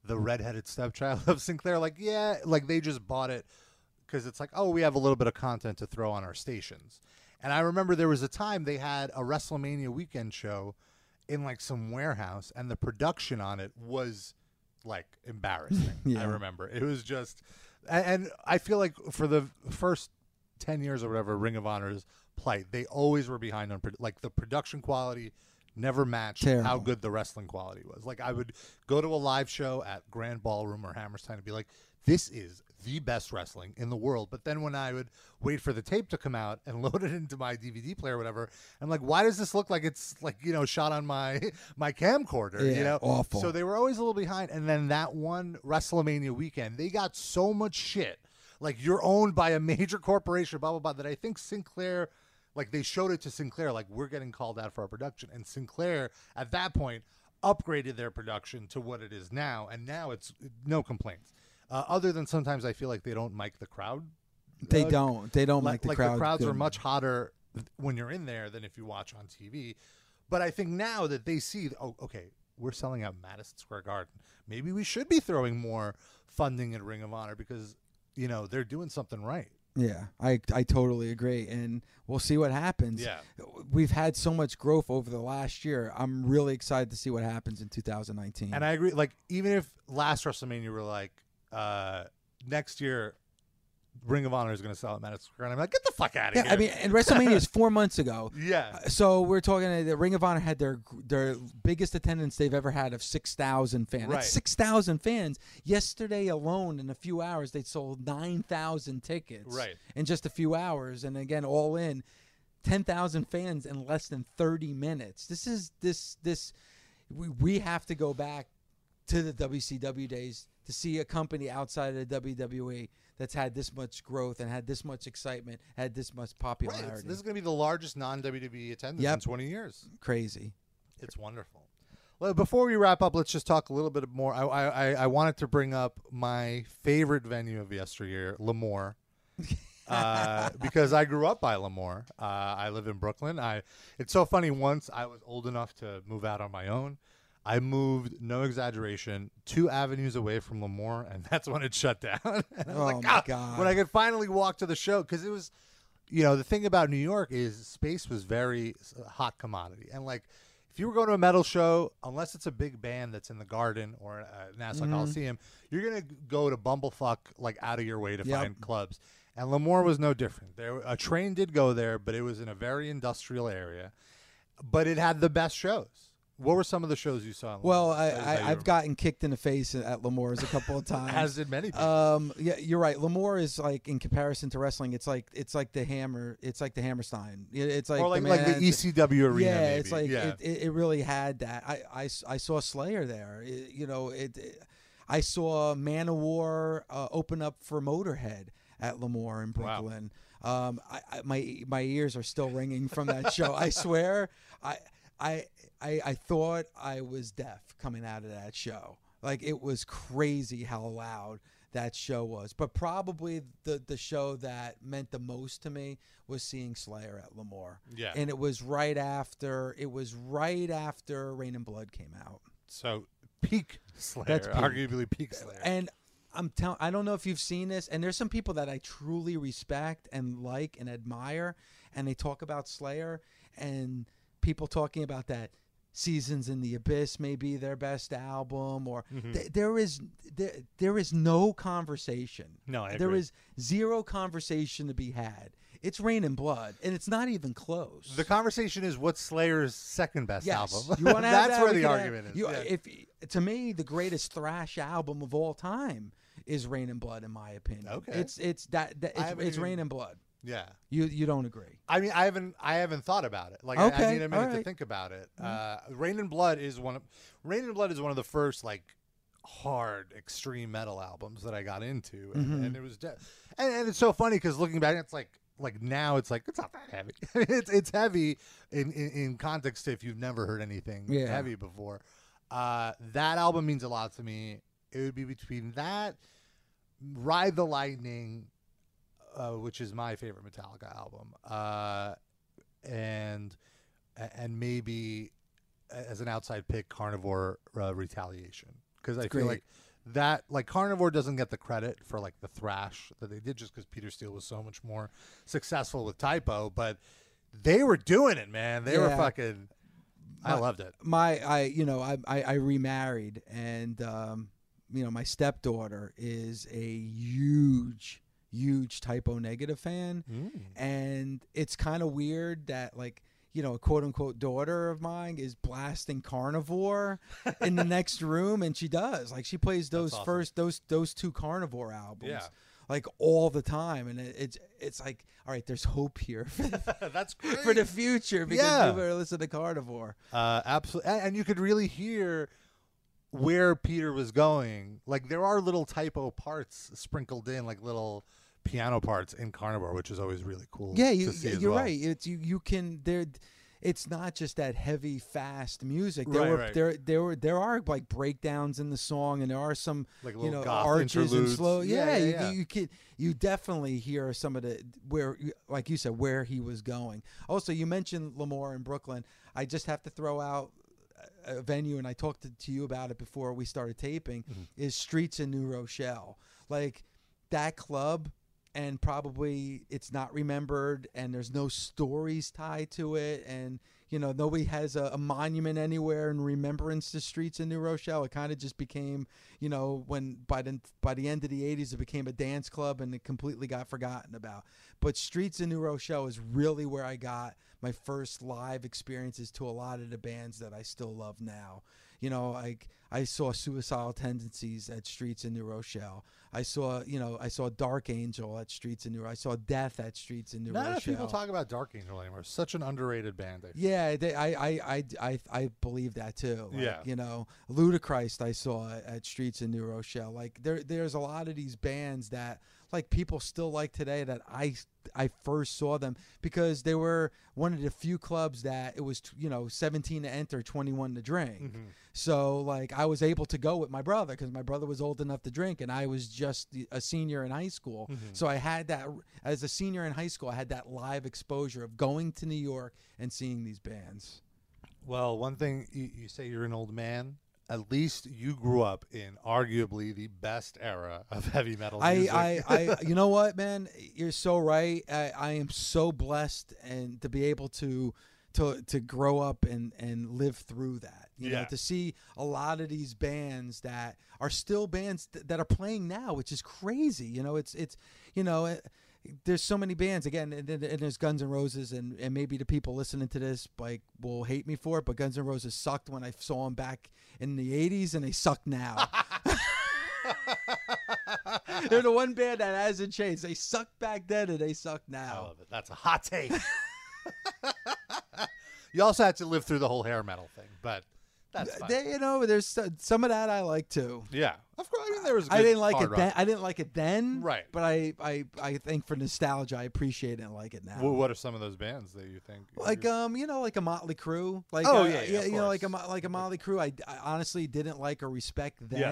the redheaded stepchild of Sinclair. Like, yeah, like they just bought it because it's like, oh, we have a little bit of content to throw on our stations. And I remember there was a time they had a WrestleMania weekend show in like some warehouse, and the production on it was like embarrassing. <laughs> Yeah. I remember it was just, and, and I feel like for the first 10 years or whatever Ring of Honor's plight, they always were behind on like the production quality never matched how good the wrestling quality was. Like I would go to a live show at Grand Ballroom or Hammerstein and be like, this is the best wrestling in the world. But then when I would wait for the tape to come out and <laughs> load it into my DVD player or whatever, I'm like, why does this look like it's like, you know, shot on my <laughs> my camcorder, you Yeah, know? awful. So they were always a little behind. And then that one WrestleMania weekend, they got so much shit. Like you're owned by a <laughs> major corporation, blah blah blah. That I think Sinclair, like they showed it to Sinclair, like we're getting called out for our production, and Sinclair at that point upgraded their production to what it is now, and now it's no complaints. Uh, other than sometimes I feel like they don't mic the crowd. They uh, don't. They don't like, make the like crowd. the crowds are much hotter when you're in there than if you watch on TV. But I think now that they see, oh, okay, we're selling out Madison Square Garden. Maybe we should be throwing more funding at Ring of Honor because you know they're doing something right. Yeah, I I totally agree, and we'll see what happens. Yeah. we've had so much growth over the last year. I'm really excited to see what happens in 2019. And I agree. Like even if last WrestleMania were like uh, next year, Ring of Honor is going to sell at Madison Square, and I'm like, get the fuck out of yeah, here. I mean, and WrestleMania is four months ago. <laughs> yeah. So we're talking. uh, The Ring of Honor had their their biggest attendance they've ever had of six thousand fans. Right. That's six thousand fans. Yesterday alone, in a few hours, they sold nine thousand tickets. Right. In just a few hours, and again, all in, ten thousand fans in less than thirty minutes. This is this this. We, we have to go back to the WCW days to see a company outside of the WWE that's had this much growth and had this much excitement, had this much popularity. it's- this is going to be the largest non WWE attendance Yep. in 20 years. Crazy. It's wonderful. Well, before we wrap up, let's just talk a little bit more. I, I, I- I wanted to bring up my favorite venue of yesteryear, L'Amour. <laughs> uh, because I grew up by L'Amour. Uh, I live in Brooklyn. I it's so funny. Once I was old enough to move out on my own, I moved, no exaggeration, two avenues away from L'Amour, and <laughs> that's when it shut down. <laughs> and I was Oh, like, my "Ah," God. when I could finally walk to the show because it was, you know, the thing about New York is space was very hot commodity, and like. If you were going to a metal show, unless it's a big band that's in the Garden or uh, Nassau Mm-hmm. Coliseum, you're gonna go to bumblefuck like out of your way to Yep. find clubs. And L'Amour was no different. There, a train did go there, but it was in a very industrial area. But it had the best shows. What were some of the shows you saw? Well, I, I, I've gotten kicked in the face at L'Amour's a couple of <laughs> times. as did many people. Um, yeah, you're right. L'Amour is like in comparison to wrestling, it's like it's like the Hammer. It's like the Hammerstein. It's like or like the like the ECW arena. Yeah, maybe. it's like yeah. it, it, it really had that. I, I, I saw Slayer there. It- you know, it, I saw Manowar uh, open up for Motorhead at L'Amour in Brooklyn. Wow. Um, I, I, my my ears are still ringing from that show. I swear, I, I I I thought I was deaf coming out of that show. Like it was crazy how loud that show was. But probably the the show that meant the most to me was seeing Slayer at L'Amour. Yeah. And it was right after it was right after Reign in Blood came out. so peak Slayer, That's peak. arguably peak Slayer. And I'm telling I don't know if you've seen this and there's some people that I truly respect and like and admire and they talk about Slayer and people talking about that Seasons in the Abyss may be their best album or Mm-hmm. th- there is there, there is no conversation. No, I There is zero conversation to be had. It's Reign in Blood and it's not even close. the conversation is what's Slayer's second best Yes. album. You want <laughs> That's that? where the can have- argument is. You, yeah. If to me, the greatest thrash album of all time is Reign in Blood, in my opinion. Okay. It's it's that, that it's, it's Reign in Blood. Yeah. You you don't agree? I mean, I haven't, I haven't thought about it. Like, I- I, need a minute to think about it. Uh, Reign in Blood is one of, Reign in Blood is one of the first like hard extreme metal albums that I got into, and, Mm-hmm. and it was, de- and, and it's so funny because looking back, it's like, like now it's like it's not that heavy. <laughs> it's it's heavy in, in in context if you've never heard anything Yeah. heavy before. Uh, that album means a lot to me. It would be between that, Ride the Lightning, uh, which is my favorite Metallica album, uh, and and maybe as an outside pick, Carnivore uh, Retaliation, because I feel like that like Carnivore doesn't get the credit for like the thrash that they did just because Peter Steele was so much more successful with Type O, but they were doing it, man. They were Yeah. fucking. I My- loved it. My I you know I I, I remarried and um, you know my stepdaughter is a huge huge Type O Negative fan Mm. and it's kind of weird that like you know a quote unquote daughter of mine is blasting carnivore <laughs> in the next room and she does like she plays those awesome. first those those two carnivore albums Yeah. like all the time and it, it's it's like all right there's hope here <laughs> for the, <laughs> That's great. for the future because Yeah. people are listening to carnivore Uh, absolutely, and, and you could really hear where Peter was going. Like there are little typo parts sprinkled in, like little piano parts in Carnivore, which is always really cool. Yeah, you, you're well. right. It's you. You can there. It's not just that heavy, fast music. There Right, were right. there there were there are like breakdowns in the song, and there are some Like you little know arches and interludes. slow. Yeah, Yeah, yeah, you, yeah. you can you definitely hear some of the where, like you said, where he was going. Also, you mentioned L'Amour in Brooklyn. I just have to throw out a a venue, and I talked to, to you about it before we started taping. Mm-hmm. Is Streets in New Rochelle like that club? And probably it's not remembered and there's no stories tied to it and you know nobody has a, a monument anywhere in remembrance to streets in new rochelle. It kind of just became you know when by the by the end of the 80s it became a dance club and it completely got forgotten about. But streets in new rochelle is really where i got my first live experiences to a lot of the bands that i still love now You know, like I saw suicidal tendencies at streets in New Rochelle. I saw, you know, I saw Dark Angel at streets in New. I saw Death at streets in New Not Rochelle. people talk about Dark Angel anymore. Such an underrated band. I. Yeah, they, I, I, I, I, I believe that too. Like, Yeah. you know, Ludichrist I saw at Streets in New Rochelle. Like there, there's a lot of these bands that like people still like today that I, I first saw them because they were one of the few clubs that it was you know 17 to enter, 21 to drink. Mm-hmm. So like I was able to go with my brother because my brother was old enough to drink and I was just a senior in high school. Mm-hmm. So I had that as a senior in high school. I had that live exposure of going to New York and seeing these bands. Well, one thing you, you say you're an old man. At least you grew up in arguably the best era of <laughs> heavy metal music. I, I, <laughs> you know what, man? You're so right. I, I am so blessed and to be able to, to, to grow up and, and live through that. You know, Yeah. to see a lot of these bands that are still bands th- that are playing now, which is crazy. You know, it's, it's, you know, it, there's so many bands again, and, and there's Guns N' Roses, and, and maybe the people listening to this like will hate me for it, but Guns N' Roses sucked when I saw them back in the '80s, and they suck now. <laughs> They're the one band that hasn't changed. They sucked back then and they suck I now. love it. That's a hot take. <laughs> <laughs> you also had to live through the whole hair metal thing, but that's fine. They, you know, there's so- some of that I like too. yeah, of course. I mean, there was. I good didn't like it rock. then. I didn't like it then. Right. But I, I, I think for nostalgia, I appreciate it and like it now. Well, what are some of those bands that you think? like you- um, you know, like a Motley Crue. Like Oh, uh, yeah, yeah, of you know, like a like a Motley Crue. I, I honestly didn't like or respect Yeah.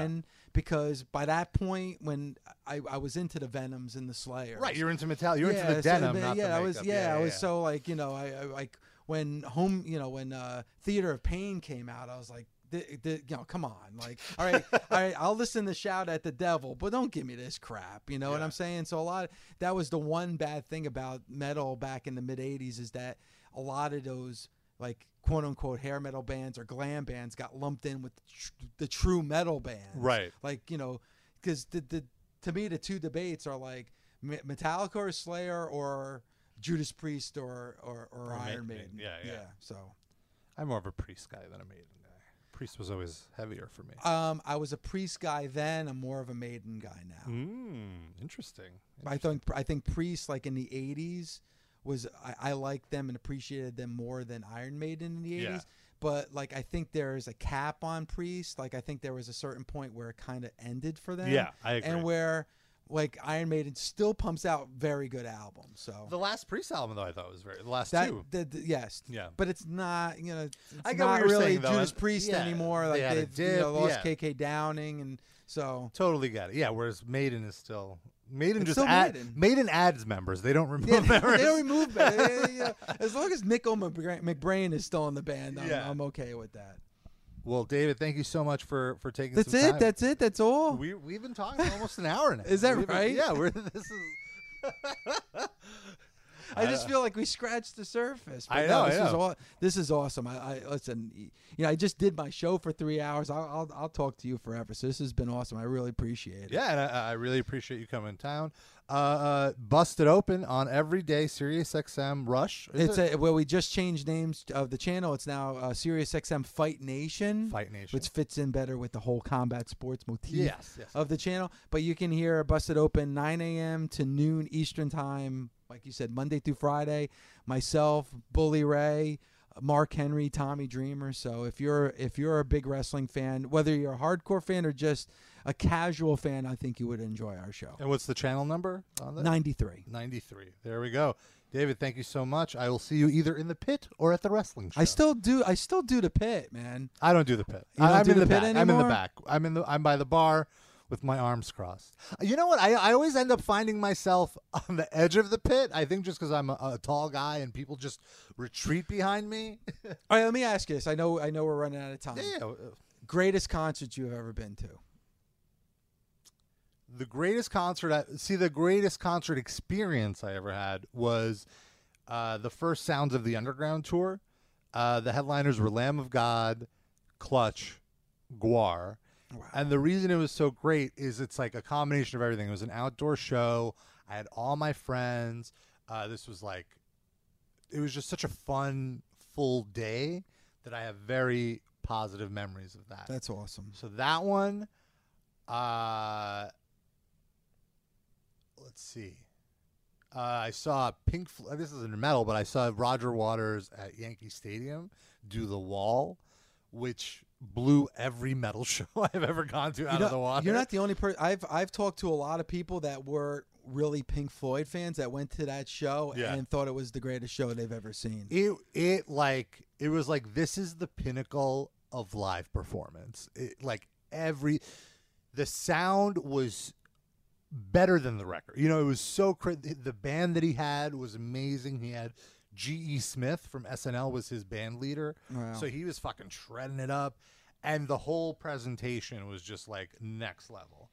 Because by that point, when I, I was into the Venoms and the Slayers, right, you're into metal. You're into Yeah, the so, denim, not yeah, the I was makeup. yeah, I was yeah. so like you know I, I like when home you know when uh Theater of Pain came out, I was like. The, the, you know, come on, like, all right, <laughs> all right, I'll listen to shout at the devil, but don't give me this crap. You know what I'm saying? So a lot that was the one bad thing about metal back in the mid '80s is that a lot of those like quote unquote hair metal bands or glam bands got lumped in with the, tr- the true metal bands, Right. Like you know, because the, the to me the two debates are like Metallica or Slayer or Judas Priest or or, or, Or Iron Ma- Maiden. yeah, yeah. So I'm more of a Priest guy than a Maiden guy. Priest was always heavier for me. um, I was a Priest guy then. I'm more of a Maiden guy now. Mm, interesting. I think I think Priest like in the '80s was I, I liked them and appreciated them more than Iron Maiden in the '80s. Yeah. But like I think there's a cap on Priest. Like I think there was a certain point where it kind of ended for them. Yeah, I agree. And where like Iron Maiden still pumps out very good albums. So The last Priest album, though, I thought was very the last that two. the, the- yes, Yeah. but it's not you know it's I get what not you're really saying, though, Judas and- Priest yeah, anymore. Like had a they've you know, lost yeah. KK Downing and so Totally get it. Yeah, whereas Maiden is still Maiden It's just add, Maiden. Maiden adds members. They don't remove Yeah, they, members. <laughs> they don't remove that. you know, as long as Nicko McBrain, is still in the band, I'm, Yeah. I'm okay with that. well, David, thank you so much for for taking. That's some it. time. That's it. That's all. we we've been talking almost an hour now. Is that We've been- right? yeah, we're <laughs> this is. <laughs> I just feel like we scratched the surface. But I no, know, I This is all. This is awesome. I, I listen. You know, I just did my show for three hours. I'll, I'll I'll talk to you forever. So this has been awesome. I really appreciate it. Yeah, and I, I really appreciate you coming in town. Uh, uh, busted open on every day. Sirius XM Rush. Is It's it? a well. We just changed names of the channel. It's now uh, Sirius XM Fight Nation. Fight Nation. which fits in better with the whole combat sports motif Yes, yes. of the channel. But you can hear Busted Open 9 a.m. to noon Eastern time, like you said, Monday through Friday. Myself, Bully Ray, Mark Henry, Tommy Dreamer. So if you're if you're a big wrestling fan, whether you're a hardcore fan or just a casual fan, I think you would enjoy our show. and what's the channel number on that? 93. 93. There we go. David, thank you so much. I will see you either in the pit or at the wrestling show. I still do I still do the pit, man. I don't do the pit. I'm do in the the, pit back. I'm in the back. I'm in the. I'm by the bar with my arms crossed. You know what? I, I always end up finding myself <laughs> on the edge of the pit. I think just because I'm a, a tall guy and people just retreat behind me. All right, let me ask you this. I know I know we're running out of time. yeah. uh, Greatest concert you've ever been to? The greatest concert. I, see, the greatest concert experience I ever had was uh, the first Sounds of the Underground tour. Uh, the headliners were Lamb of God, Clutch, GWAR. And the reason it was so great is it's like a combination of everything. It was an outdoor show. I had all my friends. Uh, this was like, it was just such a fun, full day that I have very positive memories of that. That's awesome. So that one, uh, let's see. Uh, I saw Pink. Flo- This isn't metal, but I saw Roger Waters at Yankee Stadium do the Wall, which blew every metal <laughs> show I've ever gone to out you know, of the water. You're not the only person. I've I've talked to a lot of people that were really Pink Floyd fans that went to that show Yeah. and thought it was the greatest show they've ever seen. it it like it was like this is the pinnacle of live performance. It, like every the sound was better than the record. You know, it was so cra- the band that he had was amazing. He had G.E. Smith from SNL was his band leader. Wow. So he was fucking shredding it up and the whole presentation was just like next level.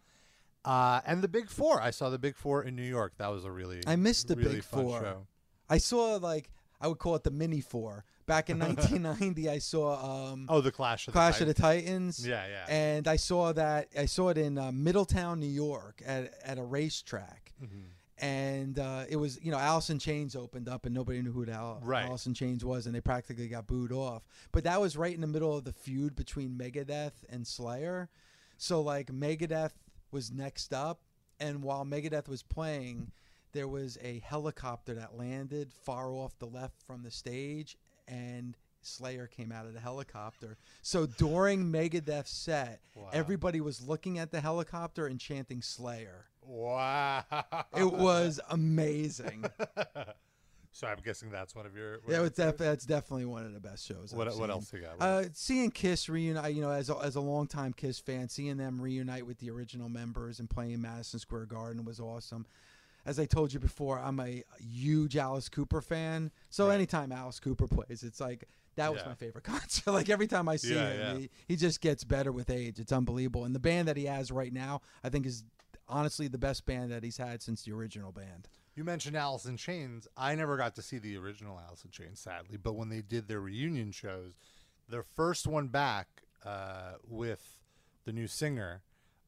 Uh, and the Big Four, I saw the Big Four in New York. That was a really I missed the really Big Four. show. I saw like I would call it the mini four. Back in <laughs> 1990, I saw um, Oh, the Clash of the Clash of the Titans. Titans. Yeah, yeah. And I saw that I saw it in uh, Middletown, New York, at at a racetrack. Mm-hmm. And uh, it was, you know, Alice in Chains opened up, and nobody knew who Al- Right. Alice in Chains was, and they practically got booed off. But that was right in the middle of the feud between Megadeth and Slayer. So like Megadeth was next up, and while Megadeth was playing, there was a helicopter that landed far off the left from the stage, and Slayer came out of the helicopter. So during Megadeth's set, Wow. everybody was looking at the helicopter and chanting Slayer. Wow. It was amazing. <laughs> so I'm guessing that's one of your. yeah, it's def- that's definitely one of the best shows. What, I've what seen. else you got? Uh, seeing Kiss reunite, you know, as a, as a longtime Kiss fan, seeing them reunite with the original members and playing Madison Square Garden was awesome. As I told you before, I'm a huge Alice Cooper fan. So Right. anytime Alice Cooper plays, it's like that was Yeah. my favorite <laughs> concert. like every time I see Yeah, him, yeah. He, he just gets better with age. It's unbelievable. And the band that he has right now, I think, is honestly the best band that he's had since the original band. you mentioned Alice in Chains. I never got to see the original Alice in Chains, sadly. But when they did their reunion shows, their first one back uh, with the new singer,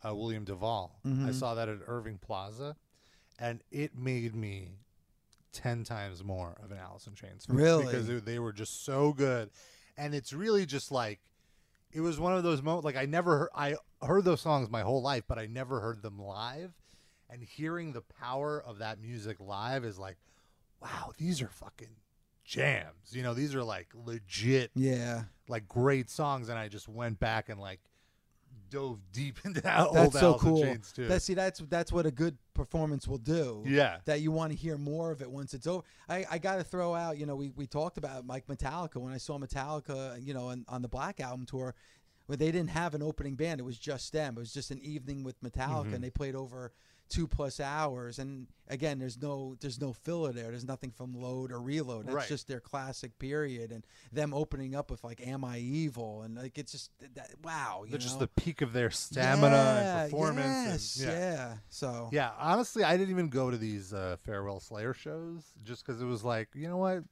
uh, William Duvall, Mm-hmm. I saw that at Irving Plaza, and it made me ten times more of an Alice in Chains fan Really? because they were just so good, and it's really just like it was one of those moments like I never heard, I heard those songs my whole life, but I never heard them live. And hearing the power of that music live is like, wow, these are fucking jams. You know, these are like legit, Yeah. like great songs. And I just went back and like dove deep <laughs> into that old That's so Alice cool. Chains too. That see, that's that's what a good performance will do. Yeah. That you want to hear more of it once it's over. I, I got to throw out. You know, we, we talked about Mike Metallica when I saw Metallica. You know, on, on the Black Album tour, where they didn't have an opening band. It was just them. It was just an evening with Metallica, Mm-hmm. and they played over two plus hours. And again, there's no there's no filler there. There's nothing from load or reload. That's Right. just their classic period, and them opening up with like "Am I Evil?" and like it's just that, wow. You They're just the peak of their stamina Yeah, and performance. and- Yes, yeah. yeah. So Yeah, honestly, I didn't even go to these uh, farewell Slayer shows just because it was like, you know what?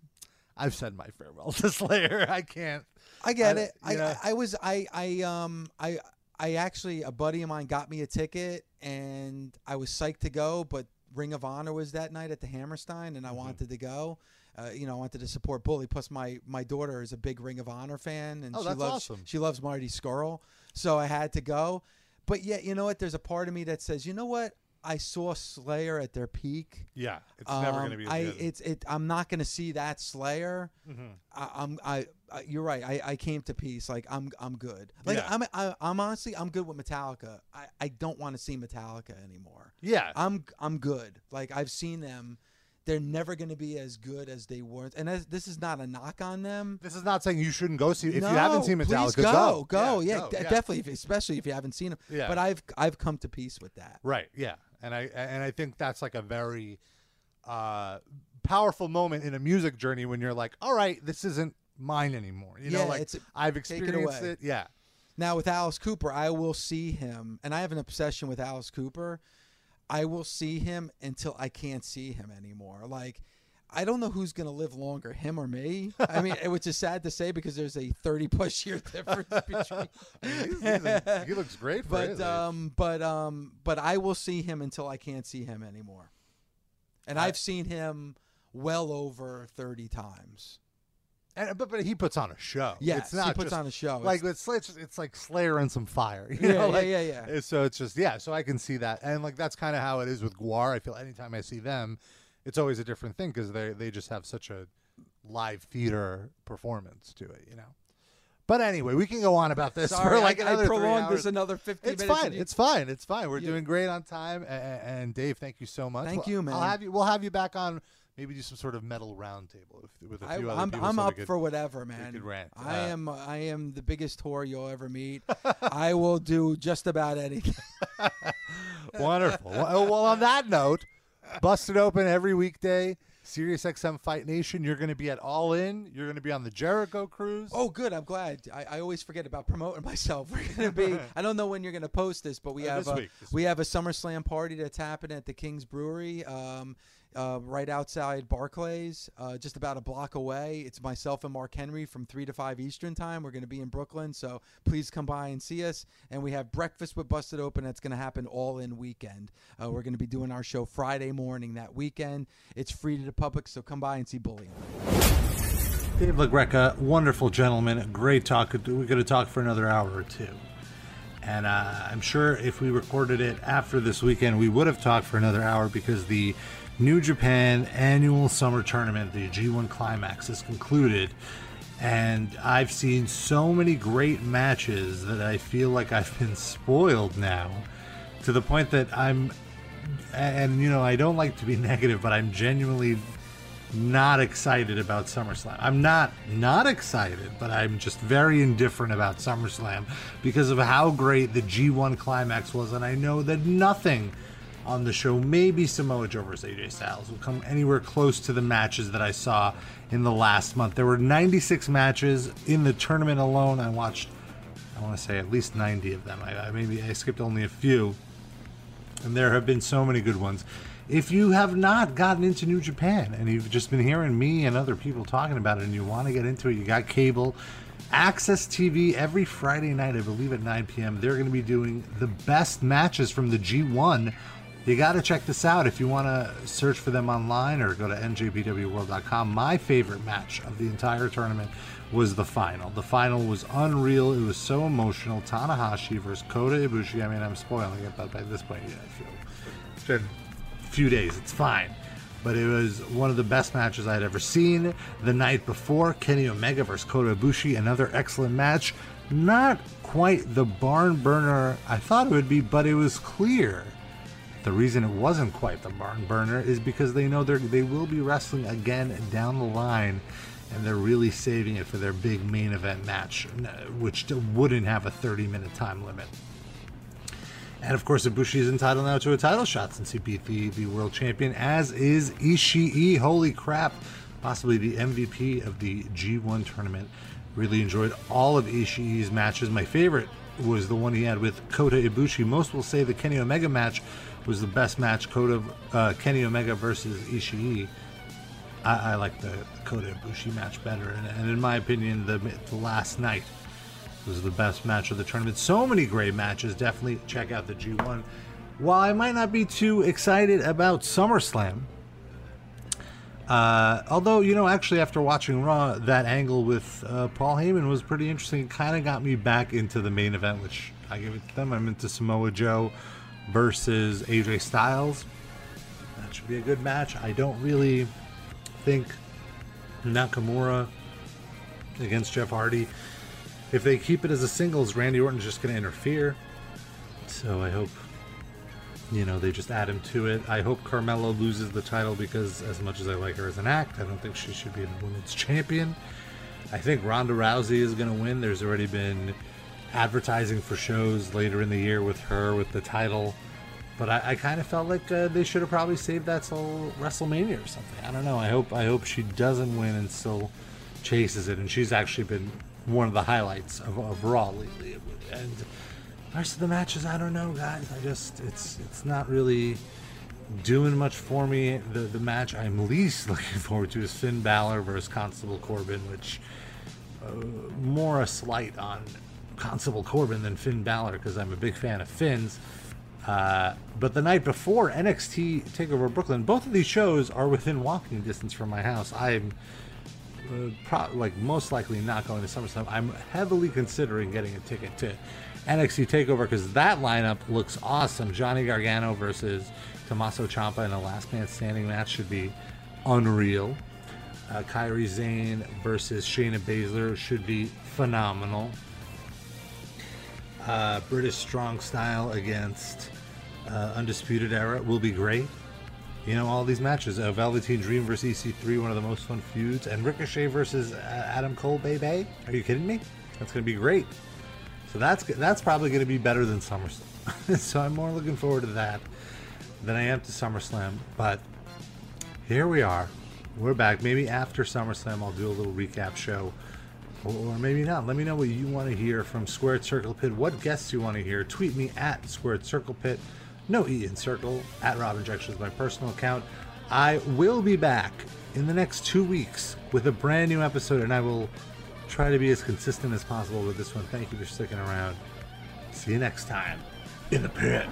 I've said my farewell <laughs> to Slayer. I can't. I get I- it. I, know- I I was I I um I I actually a buddy of mine got me a ticket and I was psyched to go, but Ring of Honor was that night at the Hammerstein and I Mm-hmm. wanted to go. Uh, you know, I wanted to support Bully. Plus, my my daughter is a big Ring of Honor fan, and Oh, she loves awesome. she loves Marty Scurll. So I had to go. But yet, you know what? There's a part of me that says, you know what? I saw Slayer at their peak. Yeah, it's never Um, going to be. I good. it's it. I'm not going to see that Slayer. Mm-hmm. I, I'm I, I. You're right. I, I came to peace. Like I'm I'm good. Like Yeah. I'm I, I'm honestly I'm good with Metallica. I, I don't want to see Metallica anymore. yeah, I'm I'm good. Like I've seen them. They're never going to be as good as they were. And as, this is not a knock on them. this is not saying you shouldn't go see. If no, you haven't seen Metallica, go, go. Yeah, Yeah, go, yeah. definitely. If, especially if you haven't seen them. Yeah. But I've I've come to peace with that. Right. Yeah, and I and I think that's like a very uh, powerful moment in a music journey when you're like, all right, this isn't mine anymore. You Yeah, know, like it's- I've it experienced away. it. Yeah. Now with Alice Cooper, I will see him, and I have an obsession with Alice Cooper. I will see him until I can't see him anymore. Like, I don't know who's going to live longer, him or me. I mean, which is sad to say because there's a 30 plus year difference <laughs> between. He's- he's a- he looks great for his but um, but um, but I will see him until I can't see him anymore. And I- I've seen him well over 30 times. And, but but he puts on a show. Yes, it's not he puts just- on a show. Like It's- it's it's, like Slayer and some fire. <laughs> You Yeah, know? yeah, like, yeah, yeah. it's- So it's just yeah. So I can see that, and like that's kind of how it is with GWAR. I feel anytime I see them, it's always a different thing because they they just have such a live theater performance to it. You know. But anyway, we can go on about this <laughs> Sorry, for like I, I another three prolonged this another 50 It's minutes. fine. you- It's fine. It's fine. We're Yeah. doing great on time. And, and Dave, thank you so much. Thank We'll- you, man. I'll have you. We'll have you back on. Maybe do some sort of metal roundtable with, with a I, few other I'm, people. I'm so up could- for whatever, man. I Uh, am I am the biggest whore you'll ever meet. <laughs> I will do just about anything. <laughs> Wonderful. well, well, on that note, busted open every weekday. Sirius XM Fight Nation. You're going to be at All In. You're going to be on the Jericho cruise. Oh, good. I'm glad. I, I always forget about promoting <laughs> myself. We're gonna be. <laughs> I don't know when you're gonna post this, but we Uh, have a, week, we have a SummerSlam party that's happening at the King's Brewery, um, uh, right outside Barclays, uh, just about a block away. It's myself and Mark Henry from three to five Eastern time. We're gonna be in Brooklyn, so please come by and see us. And we have breakfast with Busted Open. That's gonna happen all in weekend. Uh, we're gonna be doing our show Friday morning that weekend. It's free to the public, so come by and see Bully. Dave LaGreca, wonderful gentleman. Great talk. We could have talked for another hour or two. And uh, I'm sure if we recorded it after this weekend, we would have talked for another hour because the New Japan annual summer tournament, the G1 Climax, is concluded. And I've seen so many great matches that I feel like I've been <laughs> spoiled now to the point that I'm, and you know, I don't like to be <laughs> negative, but I'm genuinely not excited about SummerSlam. I'm not not excited, but I'm just very indifferent about SummerSlam because of how great the G1 climax was, and I know that nothing on the show, maybe Samoa Joe versus AJ Styles, will come anywhere close to the matches that I saw in the last month. There were 96 matches in the tournament alone. I watched, I want to say at least 90 of them. I, I maybe I skipped only a few and there have been so many good ones. If you have not gotten into New Japan and you've just been hearing me and other people talking about it and you want to get into it, you got cable, AXS TV every Friday night, I believe at 9 p.m. They're going to be doing the best matches from the G1. You got to check this out if you want to search for them online or go to njpwworld.com. My favorite match of the entire tournament was the final. The final was unreal. It was so emotional. Tanahashi versus Kota Ibushi. I mean, I'm spoiling it, but by this point, yeah, I feel it's been a few days. It's fine. But it was one of the best matches I'd ever seen. The night before, Kenny Omega versus Kota Ibushi, another excellent match. Not quite the barn burner I thought it would be, but it was clear the reason it wasn't quite the barn burner is because they know they they will be wrestling again down the line, and they're really saving it for their big main event match, which wouldn't have a 30 minute time limit. And of course, Ibushi is entitled now to a title shot since he beat the, the world champion, as is Ishii. Holy crap! Possibly the MVP of the G1 tournament. Really enjoyed all of Ishii's matches. My favorite was the one he had with Kota Ibushi. Most will say the Kenny Omega match was the best match. Kota, uh, Kenny Omega versus Ishii. I, I like the Kota Ibushi match better, and, and in my opinion, the, the last night was the best match of the tournament. So many great matches. Definitely check out the G1. While I might not be too excited about SummerSlam, uh, although you know, actually, after watching Raw, that angle with uh, Paul Heyman was pretty interesting. It kind of got me back into the main event, which I give it to them. I'm into Samoa Joe versus AJ Styles. That should be a good match. I don't really think Nakamura against Jeff Hardy. If they keep it as a singles, Randy Orton's just going to interfere. So I hope, you know, they just add him to it. I hope Carmella loses the title because, as much as I like her as an act, I don't think she should be the women's champion. I think Ronda Rousey is going to win. There's already been advertising for shows later in the year with her with the title. But I, I kind of felt like uh, they should have probably saved that till WrestleMania or something. I don't know. I hope I hope she doesn't win and still chases it. And she's actually been one of the highlights of, of Raw lately. And rest of the matches, I don't know, guys. I just it's it's not really doing much for me. The the match I'm least <laughs> looking forward to is Finn Balor versus Constable Corbin, which uh, more a slight on Constable Corbin than Finn Balor because I'm a big fan of Finn's. Uh, but the night before NXT Takeover Brooklyn, both of these shows are within walking distance from my house. I'm uh, pro- like most likely not going to SummerSlam, I'm heavily considering getting a ticket to NXT Takeover because that lineup looks awesome. Johnny Gargano versus Tommaso Ciampa in a last man standing match should be unreal. Uh, Kairi Sane versus Shayna Baszler should be phenomenal. Uh, British Strong Style against uh, Undisputed Era will be great. You know, all these matches. Uh, Velveteen Dream versus EC3, one of the most fun feuds. And Ricochet versus uh, Adam Cole, baby. Are you kidding me? That's going to be great. So that's that's probably going to be better than SummerSlam. <laughs> so I'm more looking forward to that than I am to SummerSlam. But here we are. We're back. Maybe after SummerSlam, I'll do a little recap show. Or maybe not. Let me know what you want to hear from Squared Circle Pit. What guests you want to hear. Tweet me at Squared Circle Pit. No E in Circle. At Rob Injection is my personal account. I will be back in the next two weeks with a brand new episode, and I will try to be as consistent as possible with this one. Thank you for sticking around. See you next time in the pit.